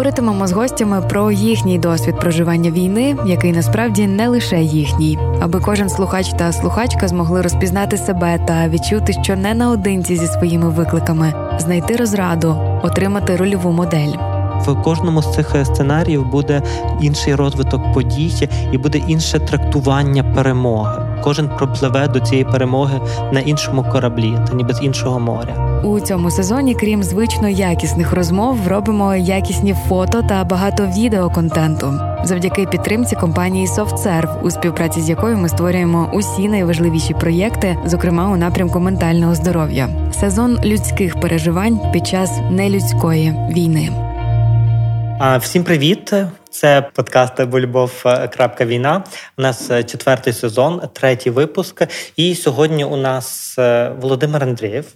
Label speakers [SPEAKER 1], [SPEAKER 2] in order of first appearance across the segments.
[SPEAKER 1] Говоритимемо з гостями про їхній досвід проживання війни, який насправді не лише їхній, аби кожен слухач та слухачка змогли розпізнати себе та відчути, що не наодинці зі своїми викликами, знайти розраду, отримати рольову модель.
[SPEAKER 2] В кожному з цих сценаріїв буде інший розвиток подій і буде інше трактування перемоги. Кожен пропливе до цієї перемоги на іншому кораблі, та ніби з іншого моря.
[SPEAKER 1] У цьому сезоні, крім звично якісних розмов, робимо якісні фото та багато відеоконтенту завдяки підтримці компанії SoftServe, у співпраці з якою ми створюємо усі найважливіші проєкти, зокрема у напрямку ментального здоров'я. Сезон людських переживань під час нелюдської війни.
[SPEAKER 2] Всім привіт! Це подкаст Бульбов. Крапка війна. У нас е, четвертий сезон, третій випуск. І сьогодні у нас е, Володимир Андрієв.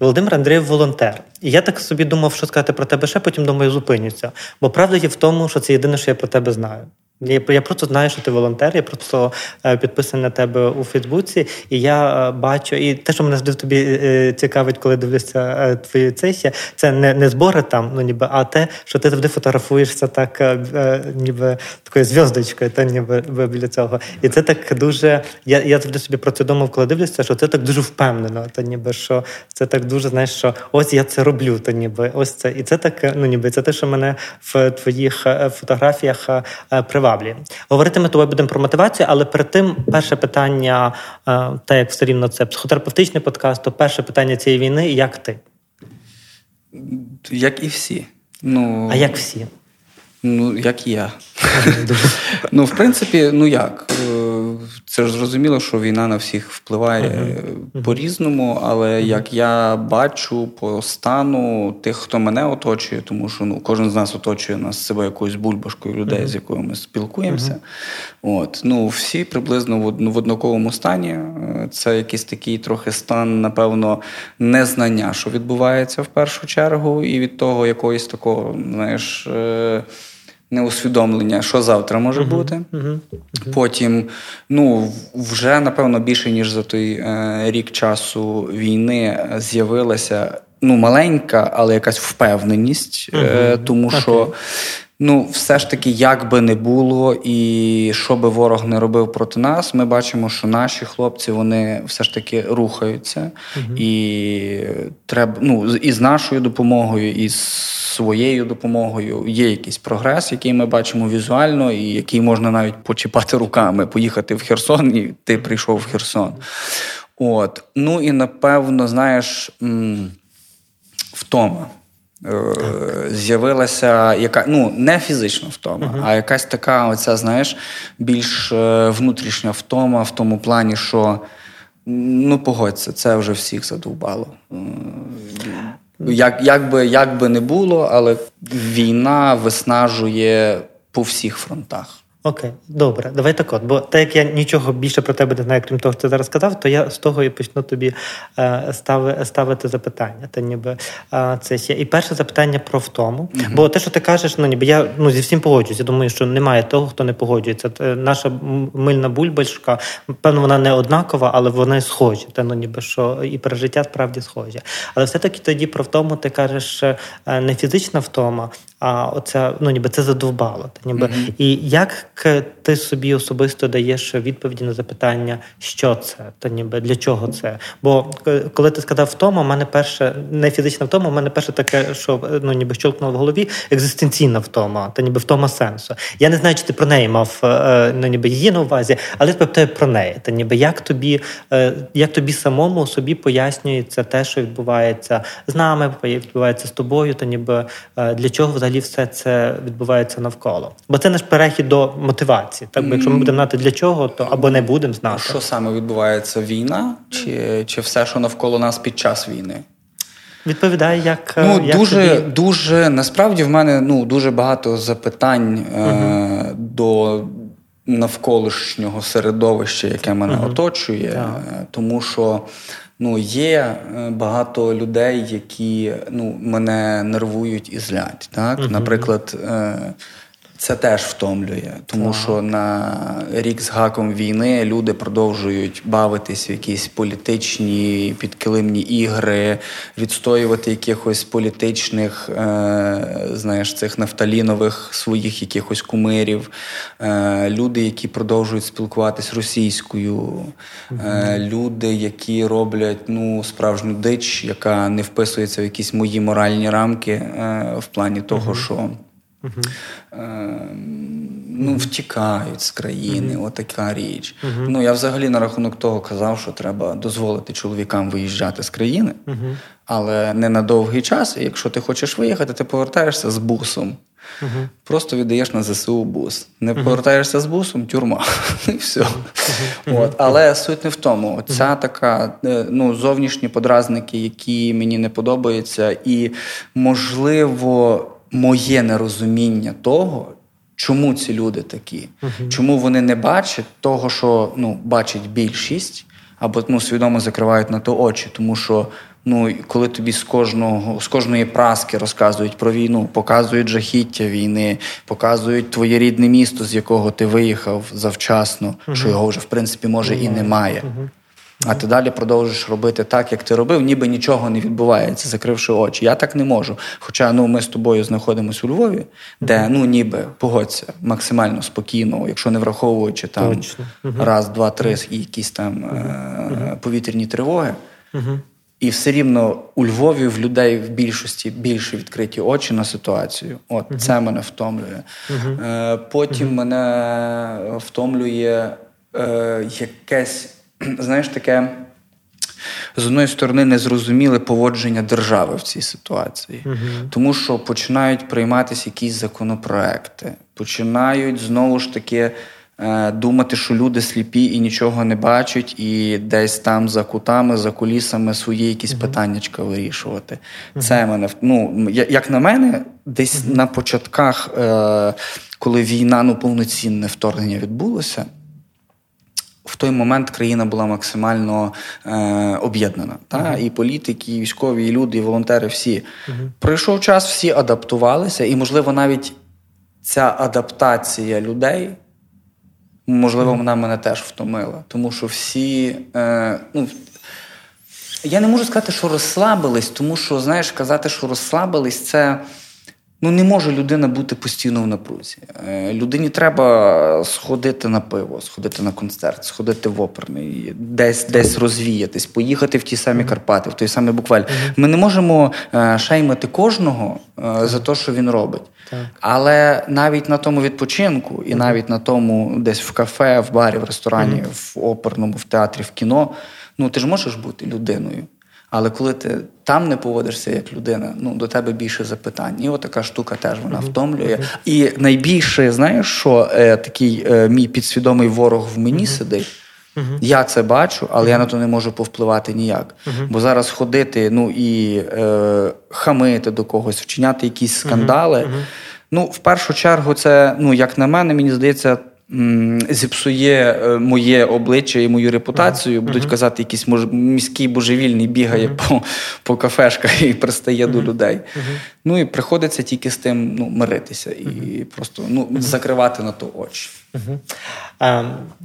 [SPEAKER 2] Володимир Андрієв волонтер. І я так собі думав, що сказати про тебе ще, потім думаю, зупинюся. Бо правда є в тому, що це єдине, що я про тебе знаю. Я просто знаю, що ти волонтер, я просто е, підписаний на тебе у Фейсбуці, і я е, бачу, і те, що мене завжди тобі е, цікавить, коли дивлюся твої цесії, це не не збори там, ну ніби, а те, що ти завжди фотографуєшся так, ніби такою зв'язочкою, та ніби біля цього. І це так дуже. Я я завжди собі про це думав, коли дивлюся, що це так дуже впевнено. Та ніби що це так дуже знаєш, що ось я це роблю, та ніби ось це. І це так, ну ніби це те, що мене в твоїх фотографіях привабило приваблює. Говорити ми тобою будемо про мотивацію, але перед тим перше питання, е, те, як все рівно це психотерапевтичний подкаст, то перше питання цієї війни як ти?
[SPEAKER 3] Як і всі. Ну,
[SPEAKER 2] А як всі?
[SPEAKER 3] Ну, як і я. Ну, в принципі, ну як? Е, це ж зрозуміло, що війна на всіх впливає uh-huh. по-різному, але uh-huh. як я бачу по стану тих, хто мене оточує, тому що ну, кожен з нас оточує нас себе якоюсь бульбашкою людей, з якою ми спілкуємося. От, ну, Всі приблизно в однаковому стані. Е, це якийсь такий трохи стан, напевно, незнання, що відбувається в першу чергу, і від того якоїсь такого, знаєш. Е, неусвідомлення, що завтра може uh-huh, бути. Uh-huh, uh-huh. Потім, ну, вже, напевно, більше, ніж за той е, рік часу війни з'явилася ну, маленька, але якась впевненість, е, тому okay. що. Ну, все ж таки, як би не було, і що би ворог не робив проти нас, ми бачимо, що наші хлопці вони все ж таки рухаються, угу. і треба ну, і з нашою допомогою, і з своєю допомогою є якийсь прогрес, який ми бачимо візуально, і який можна навіть почіпати руками, поїхати в Херсон, і ти прийшов в Херсон. От, ну і напевно, знаєш, втома. Так. З'явилася яка ну не фізична втома, uh-huh. а якась така, оця, знаєш, більш е, внутрішня втома в тому плані, що ну погодься, це вже всіх задовбало. Як як, би, як би не було, але війна виснажує по всіх фронтах.
[SPEAKER 2] Окей, добре, давай так от. Бо так як я нічого більше про тебе не знаю, крім того, що ти зараз сказав, то я з того і почну тобі е, стави, ставити запитання. Та ніби е, це ще. І перше запитання про втому. Mm-hmm. Бо те, що ти кажеш, ну ніби я ну зі всім погоджуюся. Я думаю, що немає того, хто не погоджується. Е, наша мильна бульбашка, певно, вона не однакова, але вони схожі. Та ну ніби що і пережиття справді схожі. Але все-таки тоді про втому ти кажеш не фізична втома, а оця ну ніби це задовбало. Та ніби mm-hmm. і як ти собі особисто даєш відповіді на запитання, що це, та ніби для чого це? Бо коли ти сказав втома, у мене перше не фізична втома, у мене перше таке, що ну ніби щолкнуло в голові, екзистенційна втома, та ніби втома сенсу. Я не знаю, чи ти про неї мав е, е, ну, ніби її на увазі, але я про неї. Та ніби як тобі, е, як тобі самому собі пояснюється те, що відбувається з нами, відбувається з тобою, та ніби для чого взагалі все це відбувається навколо? Бо це наш перехід до мотивації. Так, бо якщо ми будемо знати для чого, то або не будемо знати.
[SPEAKER 3] Що саме відбувається? Війна чи чи все, що навколо нас під час війни?
[SPEAKER 2] Відповідає, як
[SPEAKER 3] ну
[SPEAKER 2] як
[SPEAKER 3] дуже тобі... дуже насправді в мене ну дуже багато запитань угу. е, до навколишнього середовища, яке мене uh оточує, yeah. тому що. Ну, є багато людей, які ну, мене нервують і злять. Так? uh Наприклад, це теж втомлює, тому так. що на рік з гаком війни люди продовжують бавитись в якісь політичні підкилимні ігри, відстоювати якихось політичних, е, знаєш, цих нафталінових своїх якихось кумирів. Е, Люди, які продовжують спілкуватись російською, е, люди, які роблять ну, справжню дич, яка не вписується в якісь мої моральні рамки е, в плані того, що. Угу. Ну, втікають з країни, угу. отака річ. Угу. Ну, Я взагалі на рахунок того казав, що треба дозволити чоловікам виїжджати з країни, але не на довгий час. І якщо ти хочеш виїхати, ти повертаєшся з бусом. uh Просто віддаєш на ЗСУ бус. Не uh повертаєшся з бусом, тюрма. І все. От. Але суть не в тому. Ця така е, ну, зовнішні подразники, які мені не подобаються, і можливо моє нерозуміння того, чому ці люди такі, uh-huh. чому вони не бачать того, що ну, бачить більшість, або ну, свідомо закривають на то очі, тому що. Ну, коли тобі з кожного з кожної праски розказують про війну, показують жахіття війни, показують твоє рідне місто, з якого ти виїхав завчасно, uh-huh. що його вже в принципі може uh-huh. і немає. А ти далі продовжиш робити так, як ти робив, ніби нічого не відбувається, закривши очі. Я так не можу. Хоча ну, ми з тобою знаходимося у Львові, де ну ніби погодься максимально спокійно, якщо не враховуючи там Точно. раз, два, три і якісь там е- повітряні тривоги. І все рівно у Львові в людей в більшості більше відкриті очі на ситуацію. От це мене втомлює. Е, Потім мене втомлює е, якесь знаєш, таке. З одної сторони, незрозуміле поводження держави в цій ситуації, uh тому що починають прийматися якісь законопроекти, починають знову ж таки е, думати, що люди сліпі і нічого не бачать, і десь там за кутами, за кулісами свої якісь uh питаннячка вирішувати. uh Це мене ну, як на мене, десь на початках, е, коли війна ну повноцінне вторгнення відбулося в той момент країна була максимально е, об'єднана. Та? Uh-huh. І політики, і військові, і люди, і волонтери всі. Uh-huh. Пройшов час, всі адаптувалися, і, можливо, навіть ця адаптація людей, можливо, вона мене теж втомила. Тому що всі. Е, ну, я не можу сказати, що розслабились, тому що, знаєш, казати, що розслабились, це. Ну, не може людина бути постійно в напрузі. Е, людині треба сходити на пиво, сходити на концерт, сходити в оперний, десь десь розвіятись, поїхати в ті самі Карпати, в той самий букваль. Ми не можемо е, шеймити кожного е, за те, що він робить. Але навіть на тому відпочинку, і навіть на тому, десь в кафе, в барі, в ресторані, в оперному, в театрі, в кіно, ну ти ж можеш бути людиною. Але коли ти там не поводишся як людина, ну до тебе більше запитань. І от така штука теж вона втомлює. Uh-huh. І найбільше, знаєш, що е, такий е, мій підсвідомий ворог в мені uh-huh. сидить. Uh-huh. Я це бачу, але я на то не можу повпливати ніяк. Бо зараз ходити, ну і е, хамити до когось, вчиняти якісь скандали. Ну, в першу чергу, це, ну як на мене, мені здається, зіпсує е, моє обличчя і мою репутацію, будуть uh-huh. казати, якийсь мож... міський божевільний бігає uh-huh. по по кафешках і пристає до людей. Ну і приходиться тільки з тим ну, миритися і просто ну, закривати на то очі.
[SPEAKER 2] Угу.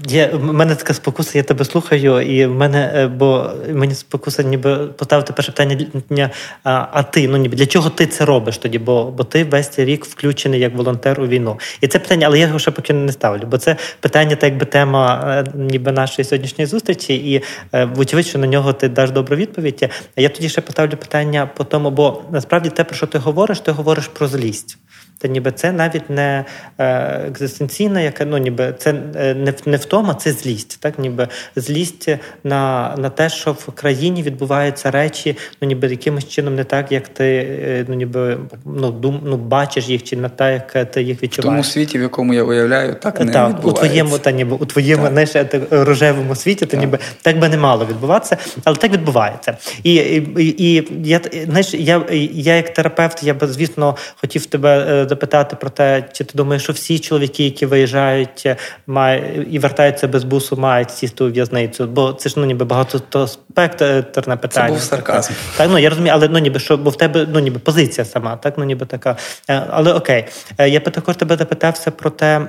[SPEAKER 2] Є, в мене така спокуса, я тебе слухаю, і в мене, е, бо мені спокуса, ніби поставити перше питання, а, а ти ну ніби для чого ти це робиш тоді? Бо бо ти весь цей рік включений як волонтер у війну. І це питання, але я його ще поки не ставлю, бо це питання, так якби тема е, ніби нашої сьогоднішньої зустрічі, і е, вочевидь, що на нього ти даш добру відповідь. Я тоді ще поставлю питання по тому, бо насправді те, про що ти говориш, ти говориш про злість. Та ніби це навіть не е, екзистенційна, яка ну ніби це е, не не втома, це злість. Так, ніби злість на на те, що в країні відбуваються речі, ну ніби якимось чином не так, як ти е, ну ніби ну дум, ну бачиш їх, чи не так, як ти їх відчуваєш.
[SPEAKER 3] В тому світі, в якому я уявляю, так не так, відбувається.
[SPEAKER 2] у твоєму та ніби у твоєму знаєш, рожевому світі, то ніби так би не мало відбуватися, але так відбувається. І і, і, і я знаєш, я, я як терапевт, я би звісно хотів тебе запитати про те, чи ти думаєш, що всі чоловіки, які виїжджають має, і вертаються без бусу, мають сісти у в'язницю. Бо це ж ну ніби багато то спектрне питання. Це
[SPEAKER 3] був сарказм.
[SPEAKER 2] Так, ну я розумію, але ну ніби що, бо в тебе ну ніби позиція сама, так ну ніби така. Але окей, я би також тебе запитався про те.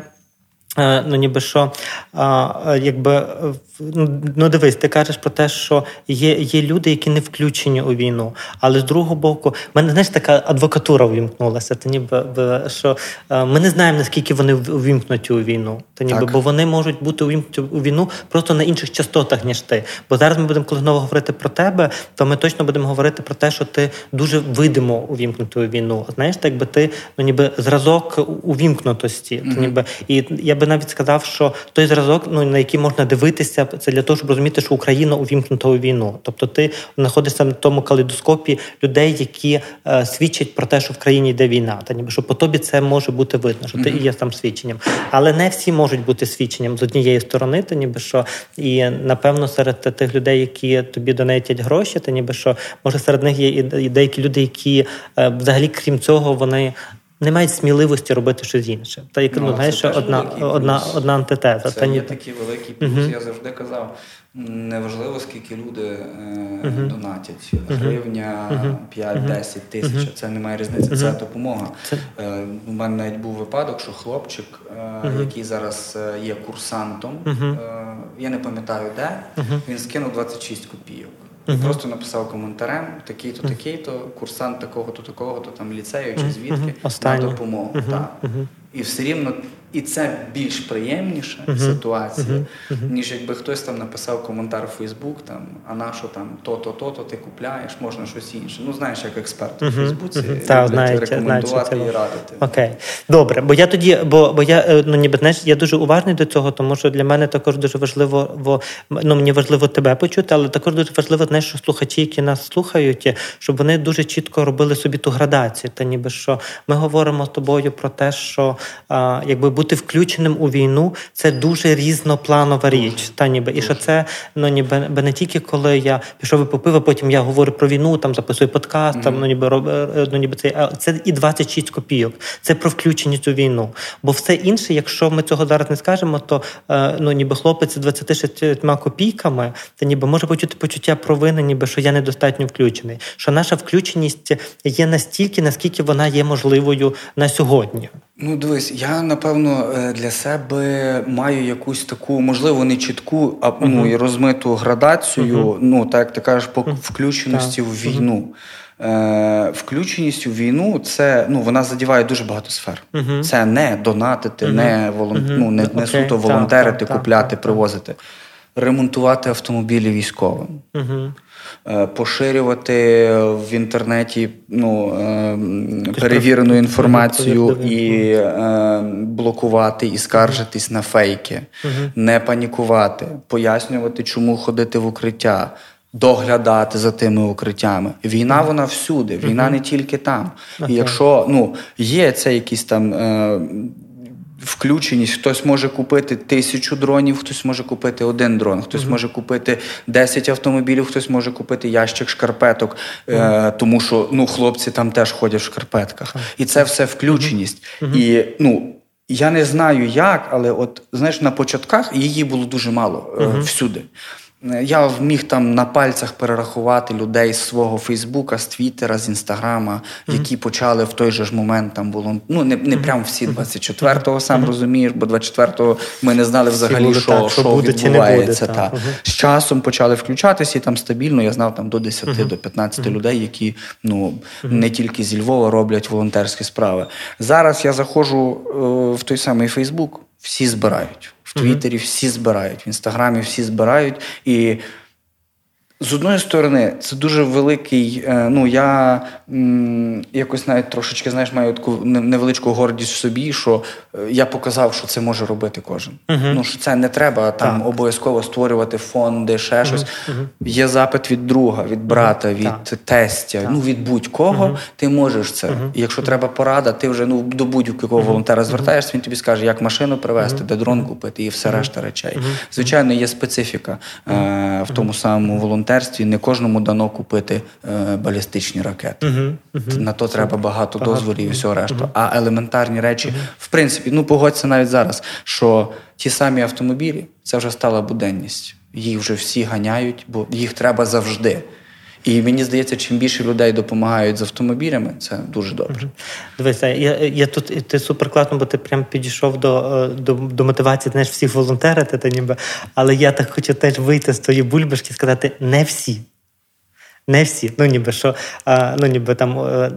[SPEAKER 2] Ну, ніби що, якби Ну, ну, дивись, ти кажеш про те, що є є люди, які не включені у війну. Але з другого боку, в мене знаєш, така адвокатура увімкнулася. Та ніби що е, ми не знаємо, наскільки вони увімкнуті у війну. Та ніби, бо вони можуть бути увімкнуті у війну просто на інших частотах, ніж ти. Бо зараз ми будемо, коли знову говорити про тебе, то ми точно будемо говорити про те, що ти дуже видимо увімкнутий у війну. Знаєш, так би ти ну ніби зразок увімкнутості. Та, ніби, І я би навіть сказав, що той зразок, ну на який можна дивитися це для того, щоб розуміти, що Україна увімкнута у війну. Тобто, ти знаходишся в тому калейдоскопі людей, які е, свідчать про те, що в країні йде війна. Та ніби що по тобі це може бути видно, що ти і є там свідченням. Але не всі можуть бути свідченням з однієї сторони, та ніби що і напевно серед тих людей, які тобі донетять гроші, та ніби що може серед них є і деякі люди, які е, взагалі крім цього вони не мають сміливості робити щось інше. Та як ну, ну знаєш, одна одна, одна антитеза.
[SPEAKER 3] Це та є такий великий плюс. Uh-huh. Я завжди казав. Неважливо, скільки люди е, uh-huh. донатять. Гривня, uh-huh. 5-10 тисяч. Це не має різниці, це допомога. Це... Е, у мене навіть був випадок, що хлопчик, е, який зараз е, є курсантом, е, я не пам'ятаю де, він скинув 26 копійок. Uh-huh. Просто написав коментарем, такий-то, такий-то, курсант такого-то, такого-то там ліцею чи звідки uh-huh. на допомогу. Uh-huh. Так. І все рівно і це більш приємніша uh-huh. ситуація, uh-huh. ніж якби хтось там написав коментар у Фейсбук, там, а на що там то-то, то-то ти купляєш, можна щось інше. Ну, знаєш, як експерт у Фейсбуці
[SPEAKER 2] Та,
[SPEAKER 3] знаєте, рекомендувати
[SPEAKER 2] знаєте,
[SPEAKER 3] і радити.
[SPEAKER 2] Окей. Добре, бо я тоді, бо бо я е, ну ніби знаєш, я дуже уважний до цього, тому що для мене також дуже важливо, бо ну мені важливо тебе почути, але також дуже важливо, знаєш, що слухачі, які нас слухають, щоб вони дуже чітко робили собі ту градацію. Та ніби що ми говоримо з тобою про те, що а, якби бути включеним у війну це дуже різнопланова річ. Та ніби і що це ну ніби не тільки коли я пішов і попив, а потім я говорю про війну, там записую подкаст, там ну ніби е, ну ніби це це і 26 копійок. Це про включеність у війну. Бо все інше, якщо ми цього зараз не скажемо, то е, ну ніби хлопець з 26 копійками, то ніби може почути почуття провини, ніби що я недостатньо включений. Що наша включеність є настільки, наскільки вона є можливою на сьогодні.
[SPEAKER 3] Ну, дивись, я напевно е, для себе маю якусь таку, можливо, не чітку, а ну і розмиту градацію. Uh-huh. Ну, так як ти кажеш, по включеності uh-huh. в війну. Е, Включеність у війну це ну вона задіває дуже багато сфер. Uh-huh. Це не донатити, не волон... ну, не, не суто волонтерити, купляти, привозити, ремонтувати автомобілі військовим. Е, поширювати в інтернеті ну, е, перевірену інформацію і е, блокувати і скаржитись на фейки, не панікувати, пояснювати, чому ходити в укриття. Доглядати за тими укриттями. Війна, вона всюди, війна не тільки там. І якщо ну, є це якісь там включеність. Хтось може купити тисячу дронів, хтось може купити один дрон, хтось mm-hmm. може купити 10 автомобілів, хтось може купити ящик шкарпеток, mm-hmm. е, тому що ну, хлопці там теж ходять в шкарпетках. І це все включеність. І ну. Я не знаю як, але от знаєш, на початках її було дуже мало е, всюди. Я міг там на пальцях перерахувати людей з свого Фейсбука, з Твіттера, з Інстаграма, які почали в той же ж момент там було. Ну не не прям всі 24-го, сам розумієш, бо 24-го ми не знали взагалі, що так, що, що буде, відбувається. Буде, та. З часом почали включатися і там стабільно. Я знав там до 10 до 15 людей, які ну не тільки зі Львова роблять волонтерські справи. Зараз я заходжу е, в той самий Фейсбук, всі збирають. В Твіттері всі збирають, в інстаграмі всі збирають. І з одної сторони, це дуже великий. Е, ну я м, якось навіть трошечки знаєш, маю таку невеличку гордість в собі, що е, я показав, що це може робити кожен. Uh-huh. Ну що це не треба там так. обов'язково створювати фонди, ще uh-huh. щось. Uh-huh. Є запит від друга, від брата, від тестя. Ну від будь-кого ти можеш це. Якщо треба порада, ти вже ну до будь-якого волонтера звертаєшся, він тобі скаже, як машину привезти, де дрон купити, і все решта речей. Звичайно, є специфіка е, в тому самому волонтері волонтерстві не кожному дано купити е, балістичні ракети.
[SPEAKER 2] Угу, угу.
[SPEAKER 3] На то треба багато, багато. дозволів і всього решту. Угу. А елементарні речі, в принципі, ну погодься навіть зараз, що ті самі автомобілі це вже стала буденність. Їх вже всі ганяють, бо їх треба завжди. І мені здається, чим більше людей допомагають з автомобілями, це дуже добре.
[SPEAKER 2] Дивися, я я тут ти супер класно, бо ти прям підійшов до е, до, до мотивації знаєш, всіх волонтерити, та ніби. Але я так хочу теж вийти з тої бульбашки і сказати: не всі. Не всі, ну ніби що ну ніби там е,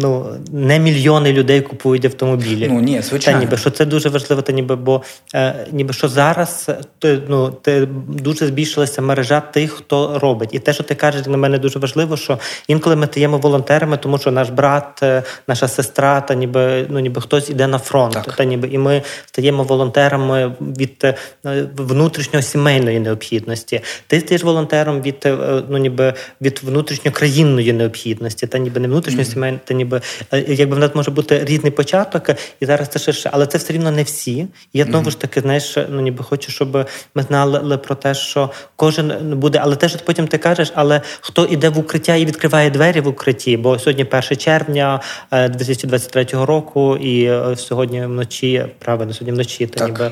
[SPEAKER 2] ну не мільйони людей купують автомобілі.
[SPEAKER 3] Ну ні, звичайно.
[SPEAKER 2] Та ніби що це дуже важливо, та ніби, бо е, ніби що зараз то, ну, те дуже збільшилася мережа тих, хто робить. І те, що ти кажеш, для мене дуже важливо, що інколи ми стаємо волонтерами, тому що наш брат, е, наша сестра, та ніби ну ніби хтось іде на фронт, так. та ніби і ми стаємо волонтерами від внутрішньої сімейної необхідності. Ти стаєш волонтером від ну ніби від внутрішньокраїнної необхідності, та ніби не внутрішньосімейної, та ніби е, якби в нас може бути різний початок, і зараз це ширше, але це все рівно не всі. І я знову ж таки, знаєш, ну ніби хочу, щоб ми знали про те, що кожен буде, але те, що потім ти кажеш, але хто іде в укриття і відкриває двері в укритті, бо сьогодні 1 червня 2023 е, року, і е, сьогодні вночі, правильно, сьогодні вночі, та ніби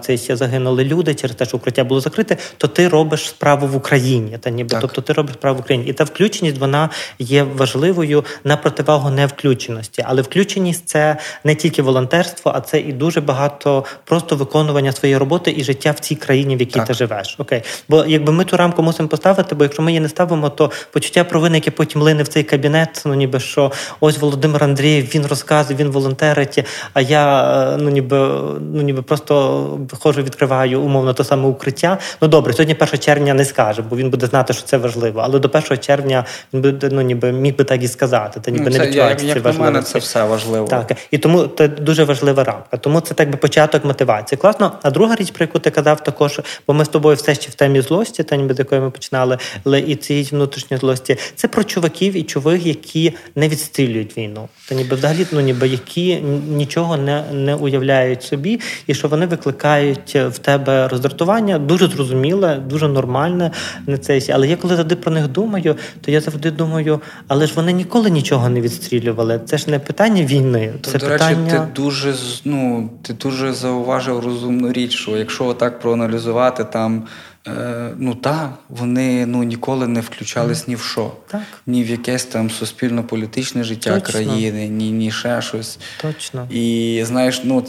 [SPEAKER 2] це ще загинули люди через те, що укриття було закрите, то ти робиш справу в Україні, та ніби. Так. тобто ти робиш справу в Україні. І та включеність вона є важливою на противагу невключеності. Але включеність це не тільки волонтерство, а це і дуже багато просто виконування своєї роботи і життя в цій країні, в якій так. ти живеш. Окей, бо якби ми ту рамку мусимо поставити, бо якщо ми її не ставимо, то почуття провини, яке потім лине в цей кабінет, ну ніби що ось Володимир Андрієв, він розказує, він волонтерить, а я е, ну ніби ну ніби просто виходжу, відкриваю умовно те саме укриття. Ну добре, сьогодні 1 червня не скаже, бо він буде знати, що це важливо. Але до 1 червня він би ну, ніби міг би так і сказати. Та ніби
[SPEAKER 3] ну,
[SPEAKER 2] не відчувається
[SPEAKER 3] як, як на мене, це все важливо.
[SPEAKER 2] Так і тому це дуже важлива рамка. Тому це так би початок мотивації. Класно. А друга річ, про яку ти казав, також, бо ми з тобою все ще в темі злості, та ніби з якої ми починали, але і цієї внутрішньої злості, це про чуваків і чувих, які не відстрілюють війну, та ніби взагалі ну ніби які нічого не не уявляють собі, і що вони викликають в тебе роздратування, дуже зрозуміле, дуже нормальне не це. Але я коли завжди про них думаю, то я завжди думаю, але ж вони ніколи нічого не відстрілювали. Це ж не питання війни. Це
[SPEAKER 3] До
[SPEAKER 2] питання...
[SPEAKER 3] речі, ти дуже ну, ти дуже зауважив розумну річ, що якщо отак проаналізувати там. Е, ну так, вони ну ніколи не включались ні в що,
[SPEAKER 2] так.
[SPEAKER 3] ні в якесь там суспільно-політичне життя Точно. країни, ні ні ще щось.
[SPEAKER 2] Точно.
[SPEAKER 3] І знаєш, ну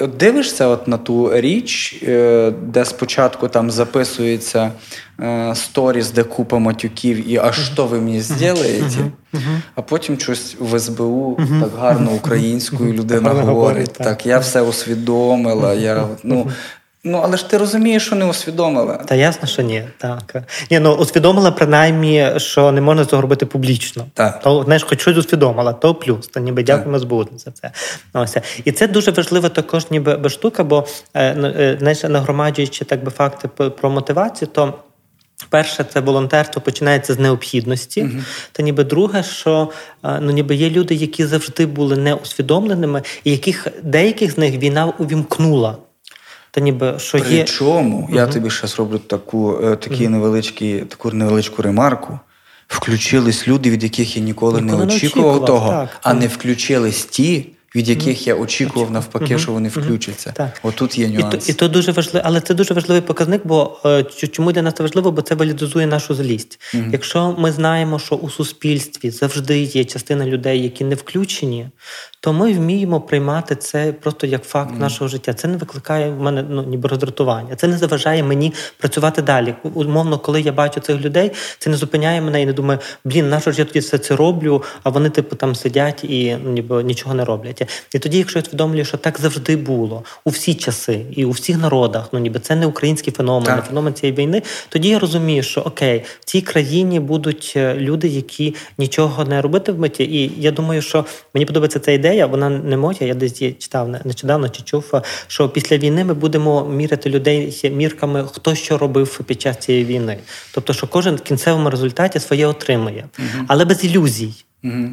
[SPEAKER 3] От дивишся от на ту річ, е, де спочатку там записується е, сторіс, де купа матюків, і а що ви мені зробите? А потім щось в СБУ так гарно українською людина говорить. Так, я все усвідомила. я ну Ну, але ж ти розумієш, що не усвідомила.
[SPEAKER 2] Та ясно, що ні. Так. Ні, ну усвідомила принаймні, що не можна цього робити публічно.
[SPEAKER 3] Так.
[SPEAKER 2] То знаєш, хоч щось усвідомила, то плюс. То ніби дякуємо збудно за це. Ось. І це дуже важлива також, ніби штука, бо е, е, знаєш, нагромаджуючи так би факти про мотивацію, то. Перше, це волонтерство починається з необхідності. Uh-huh. Та ніби друге, що е, ну ніби є люди, які завжди були неусвідомленими, і яких деяких з них війна увімкнула.
[SPEAKER 3] Та ніби що При є... чому я угу. тобі ще зроблю таку е, такі угу. невеличкі, таку невеличку ремарку. Включились люди, від яких я ніколи, ніколи не очікував, не очікував того, так. а не включились ті, від яких я очікував навпаки, що вони включаться. Так. Отут є нюанс.
[SPEAKER 2] І то, і то дуже важливо, але це дуже важливий показник, бо е, чому для нас це важливо? Бо це валідизує нашу злість. Якщо ми знаємо, що у суспільстві завжди є частина людей, які не включені, то ми вміємо приймати це просто як факт mm. нашого життя. Це не викликає в мене ну ніби роздратування. Це не заважає мені працювати далі. Умовно, коли я бачу цих людей, це не зупиняє мене і не думаю, блін, на що ж я тоді все це роблю, а вони, типу, там сидять і ну, ніби нічого не роблять. І тоді, якщо я усвідомлюю, що так завжди було у всі часи і у всіх народах, ну ніби це не український феномен, так. не феномен цієї війни. Тоді я розумію, що окей, в цій країні будуть е, люди, які нічого не робитимуть. І я думаю, що мені подобається ця ідея ідея, вона не моя. Я десь читав нещодавно чи чув, що після війни ми будемо міряти людей мірками, хто що робив під час цієї війни. Тобто, що кожен в кінцевому результаті своє отримує, але без ілюзій.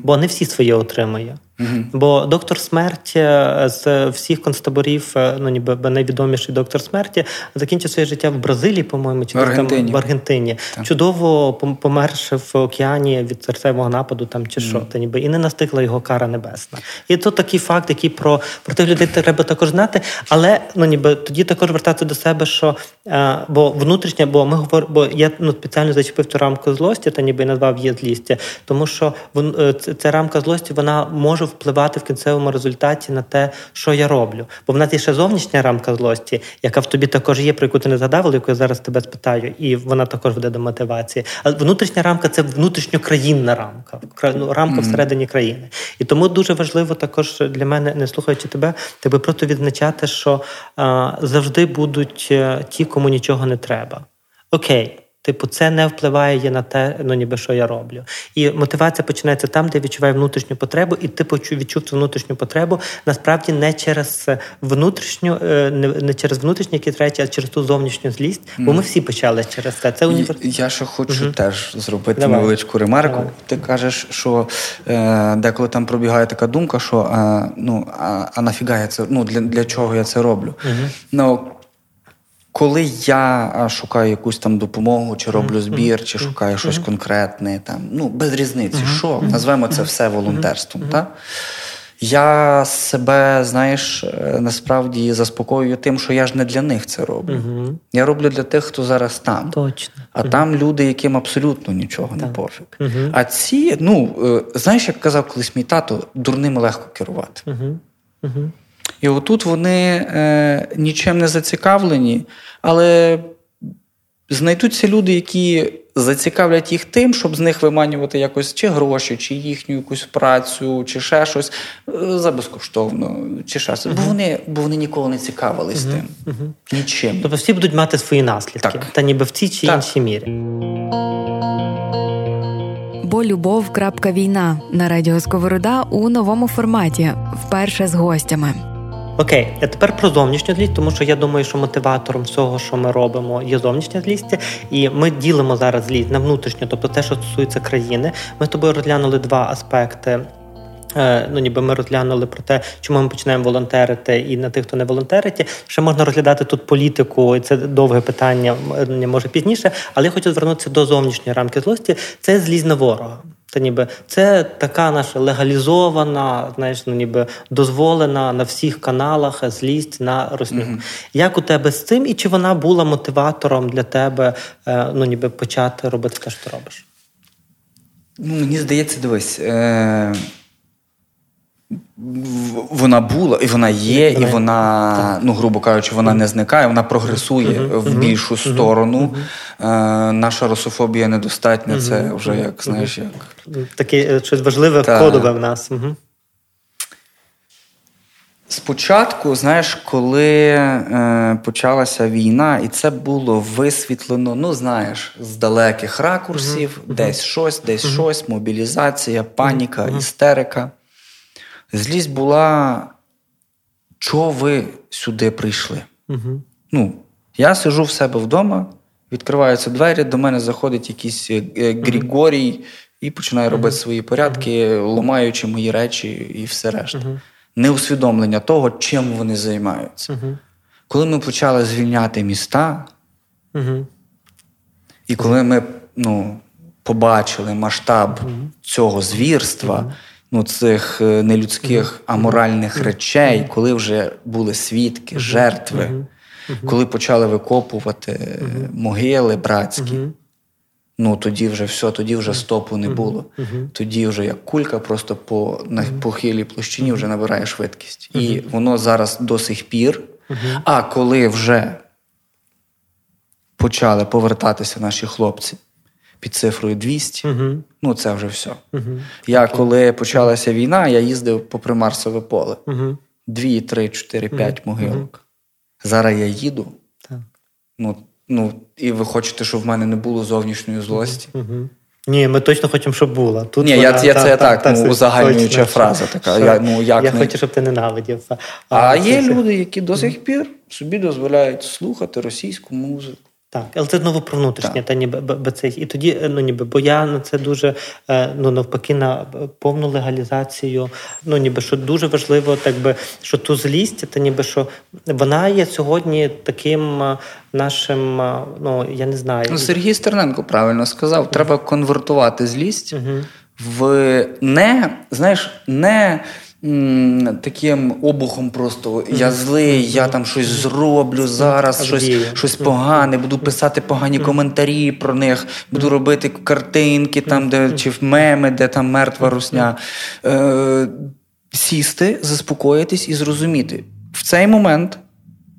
[SPEAKER 2] Бо не всі своє отримує. Mm-hmm. Бо доктор смерті е, з всіх концтаборів, е, ну ніби найвідоміший доктор смерті, закінчив своє життя в Бразилії, по-моєму, чи
[SPEAKER 3] в Аргентині.
[SPEAKER 2] Там, в Аргентині. Так. Чудово померши в океані від серцевого нападу, там чи що, та ніби і не настигла його кара небесна. І тут такий факт, який про про тих людей треба також знати. Але ну ніби тоді також вертати до себе, що а, бо внутрішня, бо ми говоримо, бо я ну спеціально зачепив ту рамку злості, та ніби назвав її злістя, тому що вон, ця рамка злості вона може впливати в кінцевому результаті на те, що я роблю. Бо в нас є ще зовнішня рамка злості, яка в тобі також є, про яку ти не згадав, яку я зараз тебе спитаю, і вона також веде до мотивації. А внутрішня рамка це внутрішньокраїнна рамка, ну, рамка mm-hmm. всередині країни. І тому дуже важливо також для мене, не слухаючи тебе, тебе просто відзначати, що а, завжди будуть е, ті, кому нічого не треба. Окей. Типу, це не впливає на те, ну ніби що я роблю. І мотивація починається там, де відчуваю внутрішню потребу, і ти відчув цю внутрішню потребу насправді не через внутрішню, е, не через внутрішні якісь речі, а через ту зовнішню злість. Бо ми всі почали через це. Це універ...
[SPEAKER 3] Я ще хочу угу. теж зробити Давай. невеличку ремарку. Давай. Ти кажеш, що е, деколи там пробігає така думка, що е, ну а, а нафіга я це ну для для чого я це роблю? Угу. Ну коли я шукаю якусь там допомогу, чи роблю збір, чи шукаю щось конкретне, там ну без різниці, що назвемо це все волонтерством. так? Я себе, знаєш, е, насправді заспокоюю тим, що я ж не для них це роблю. uh Я роблю для тих, хто зараз там.
[SPEAKER 2] Точно.
[SPEAKER 3] А uh там люди, яким абсолютно нічого так. не пофіг. А ці, ну е, знаєш, як казав колись мій тато, дурними легко керувати. І отут вони е, нічим не зацікавлені, але знайдуться люди, які зацікавлять їх тим, щоб з них виманювати якось чи гроші, чи їхню якусь працю, чи ще щось е, за безкоштовно, чи ще щось. Бо вони бо вони ніколи не цікавились uh тим. uh Нічим.
[SPEAKER 2] Тобто всі будуть мати свої наслідки, так. та ніби в цій чи так. іншій мірі.
[SPEAKER 1] Бо любов. крапка Війна на радіо Сковорода у новому форматі, вперше з гостями.
[SPEAKER 2] Окей, а тепер про зовнішню злість, тому що я думаю, що мотиватором всього, що ми робимо, є зовнішня злість. І ми ділимо зараз злість на внутрішню, тобто те, що стосується країни. Ми з тобою розглянули два аспекти. Е, ну, ніби ми розглянули про те, чому ми починаємо волонтерити, і на тих, хто не волонтерить. Ще можна розглядати тут політику, і це довге питання, може пізніше. Але я хочу звернутися до зовнішньої рамки злості. Це злість на ворога. Це ніби це така наша легалізована, знаєш, ну ніби дозволена на всіх каналах злість на росню. Mm-hmm. Як у тебе з цим, і чи вона була мотиватором для тебе е, ну ніби почати робити те, що ти робиш?
[SPEAKER 3] Ну, Мені здається, дивись. Е- вона була, і вона є, і вона, ну грубо кажучи, вона не зникає, вона прогресує в більшу сторону. Е, наша русофобія недостатня. Це вже як знаєш, як.
[SPEAKER 2] Таке е, щось важливе Та... кодове в нас.
[SPEAKER 3] Спочатку, знаєш, коли е, почалася війна, і це було висвітлено, ну знаєш, з далеких ракурсів, десь щось, десь щось, мобілізація, паніка, істерика. Злість була, чого ви сюди прийшли? Угу. Ну, Я сижу в себе вдома, відкриваються двері, до мене заходить якийсь е, е, Григорій і починає робити свої порядки, ламаючи мої речі і все решта. Неусвідомлення того, чим вони займаються. Коли ми почали звільняти міста, і коли ми ну, побачили масштаб цього звірства ну, цих е, нелюдських аморальних речей, коли вже були свідки, жертви, коли почали викопувати могили братські. Ну тоді вже все, тоді вже стопу не було. Тоді вже як кулька, просто по на похилій площині вже набирає швидкість. І воно зараз до сих пір. А коли вже почали повертатися наші хлопці під цифрою 200, угу. ну це вже все. Угу. Я okay. коли почалася війна, я їздив по примарсове поле. Угу. Дві, три, чотири, п'ять могилок. Зараз я їду. Так. Ну, ну, І ви хочете, щоб в мене не було зовнішньої злості.
[SPEAKER 2] Ні, ми точно хочемо, щоб була.
[SPEAKER 3] Тут Ні, вона, я, я та, це та, так, та, ну, узагальнююча фраза. така. Я ну, як
[SPEAKER 2] я не... хочу, щоб ти ненавидів.
[SPEAKER 3] А, а є люди, які до сих пір собі дозволяють слухати російську музику
[SPEAKER 2] Так, але це знову про внутрішнє, та ніби б, це і тоді, ну ніби, бо я на це дуже е, ну навпаки на повну легалізацію. Ну ніби що дуже важливо, так би що ту злість, та ніби що вона є сьогодні таким е, нашим. Е, ну я не знаю.
[SPEAKER 3] Ну, Сергій Стерненко правильно сказав: треба конвертувати злість угу. в не знаєш, не таким обухом просто. Я злий, я там щось зроблю зараз, щось щось погане, буду писати погані коментарі про них, буду робити картинки, там, де чи меми, де там мертва русня. Е, Сісти, заспокоїтись і зрозуміти. В цей момент.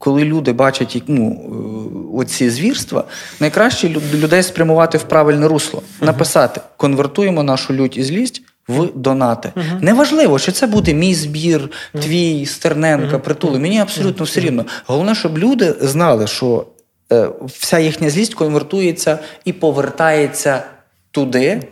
[SPEAKER 3] Коли люди бачать ну, е, оці звірства, найкраще людей спрямувати в правильне русло, написати: конвертуємо нашу лють і злість в донати. Uh-huh. Неважливо, чи це буде мій збір, твій, Стерненка, uh-huh. притули. Мені абсолютно все рівно. Головне, щоб люди знали, що е, вся їхня злість конвертується і повертається туди.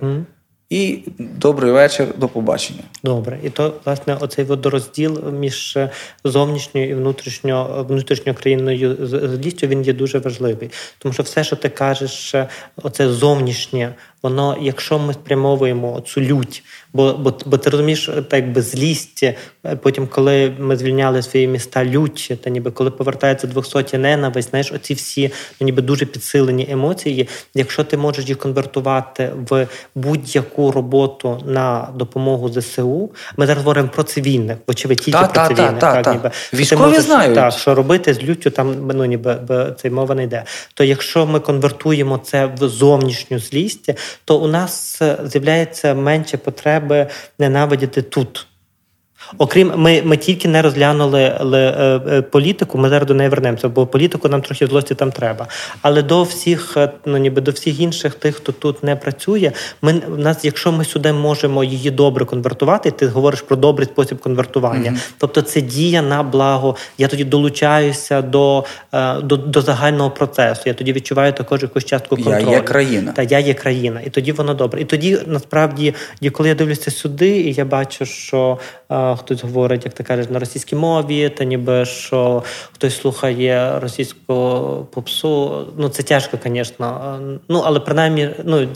[SPEAKER 3] І добрий вечір, до побачення.
[SPEAKER 2] Добре, і то власне оцей водорозділ між зовнішньою і внутрішньо внутрішньою країною злістю він є дуже важливий, тому що все, що ти кажеш, оце зовнішнє, воно, якщо ми спрямовуємо цю лють Бо бо, бо ти розумієш, так би злість. Е, потім, коли ми звільняли свої міста лють, та ніби коли повертається двохсоті ненависть, знаєш, оці всі ну, ніби дуже підсилені емоції. Якщо ти можеш їх конвертувати в будь-яку роботу на допомогу ЗСУ, ми зараз говоримо про цивільних, вочевидь тільки та, про та, цивільних. Та, так, ніби
[SPEAKER 3] Військові можеш, знають.
[SPEAKER 2] Так, що робити з люттю, там ну ніби цей мова не йде. То якщо ми конвертуємо це в зовнішню злість, то у нас е, з'являється менше потреби ненавидіти тут. Окрім ми ми тільки не розглянули ли, е, е, політику, ми зараз до неї вернемося, бо політику нам трохи злості там треба. Але до всіх, е, ну ніби до всіх інших тих, хто тут не працює, ми в нас, якщо ми сюди можемо її добре конвертувати, ти говориш про добрий спосіб конвертування. Mm-hmm. Тобто це дія на благо. Я тоді долучаюся до, до до, загального процесу. Я тоді відчуваю також якусь частку контролю.
[SPEAKER 3] Я є країна.
[SPEAKER 2] Та я є країна, і тоді воно добре. І тоді насправді, коли я дивлюся сюди, і я бачу, що хтось говорить, як ти кажеш, на російській мові, та ніби що хтось слухає російську попсу. Ну це тяжко, звісно. Ну але принаймні, ну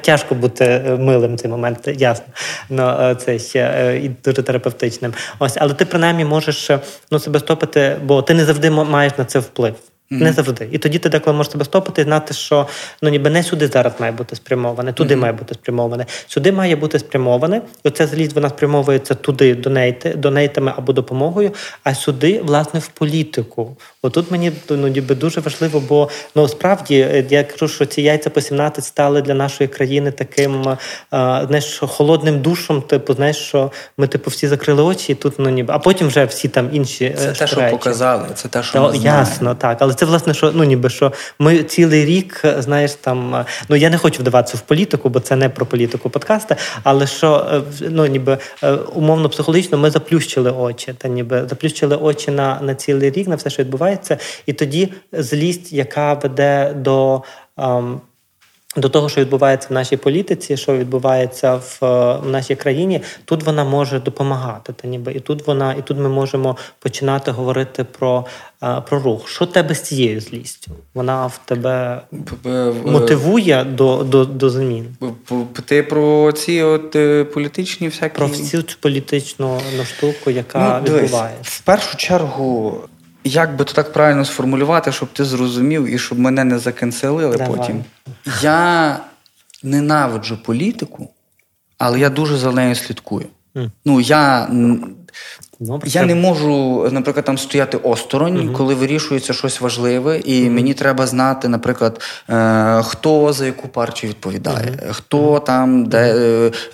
[SPEAKER 2] тяжко бути милим цей момент, ясно. Ну, Це ще е, і дуже терапевтичним. Ось, але ти принаймні можеш ну, себе стопити, бо ти не завжди маєш на це вплив. Mm-hmm. Не завжди. І тоді ти деколи можеш себе стопити і знати, що ну ніби не сюди зараз має бути спрямоване, туди mm-hmm. має бути спрямоване. Сюди має бути спрямоване. І оця злість вона спрямовується туди, донейти, донейтами або допомогою, а сюди, власне, в політику. Отут мені ну, ніби дуже важливо, бо ну справді е, я кажу, що ці яйця по 17 стали для нашої країни таким а, знаєш, холодним душом. Типу, знаєш, що ми типу всі закрили очі, і тут ну ніби, а потім вже всі там інші.
[SPEAKER 3] Це
[SPEAKER 2] е, те,
[SPEAKER 3] що показали, це те, що
[SPEAKER 2] ми ясно, так, але це власне, що ну ніби що ми цілий рік, знаєш, там ну я не хочу вдаватися в політику, бо це не про політику подкаста, але що е, ну ніби е, умовно психологічно ми заплющили очі, та ніби заплющили очі на, на цілий рік, на все, що відбувається, і тоді злість, яка веде до. Um, до того, що відбувається в нашій політиці, що відбувається в, в нашій країні, тут вона може допомагати. Та ніби і тут вона, і тут ми можемо починати говорити про про рух. Що тебе з цією злістю? Вона в тебе мотивує до до, до змін.
[SPEAKER 3] Ти про ці от е, політичні всякі
[SPEAKER 2] про всю цю політичну штуку, яка ну, відбувається
[SPEAKER 3] в першу чергу. Як би то так правильно сформулювати, щоб ти зрозумів і щоб мене не закенселили Давай. потім. Я ненавиджу політику, але я дуже за нею слідкую. Mm. Ну, я Ну, Я не можу, наприклад, там стояти осторонь, uh коли вирішується щось важливе, і uh мені треба знати, наприклад, е, хто за яку партію відповідає, uh хто там, де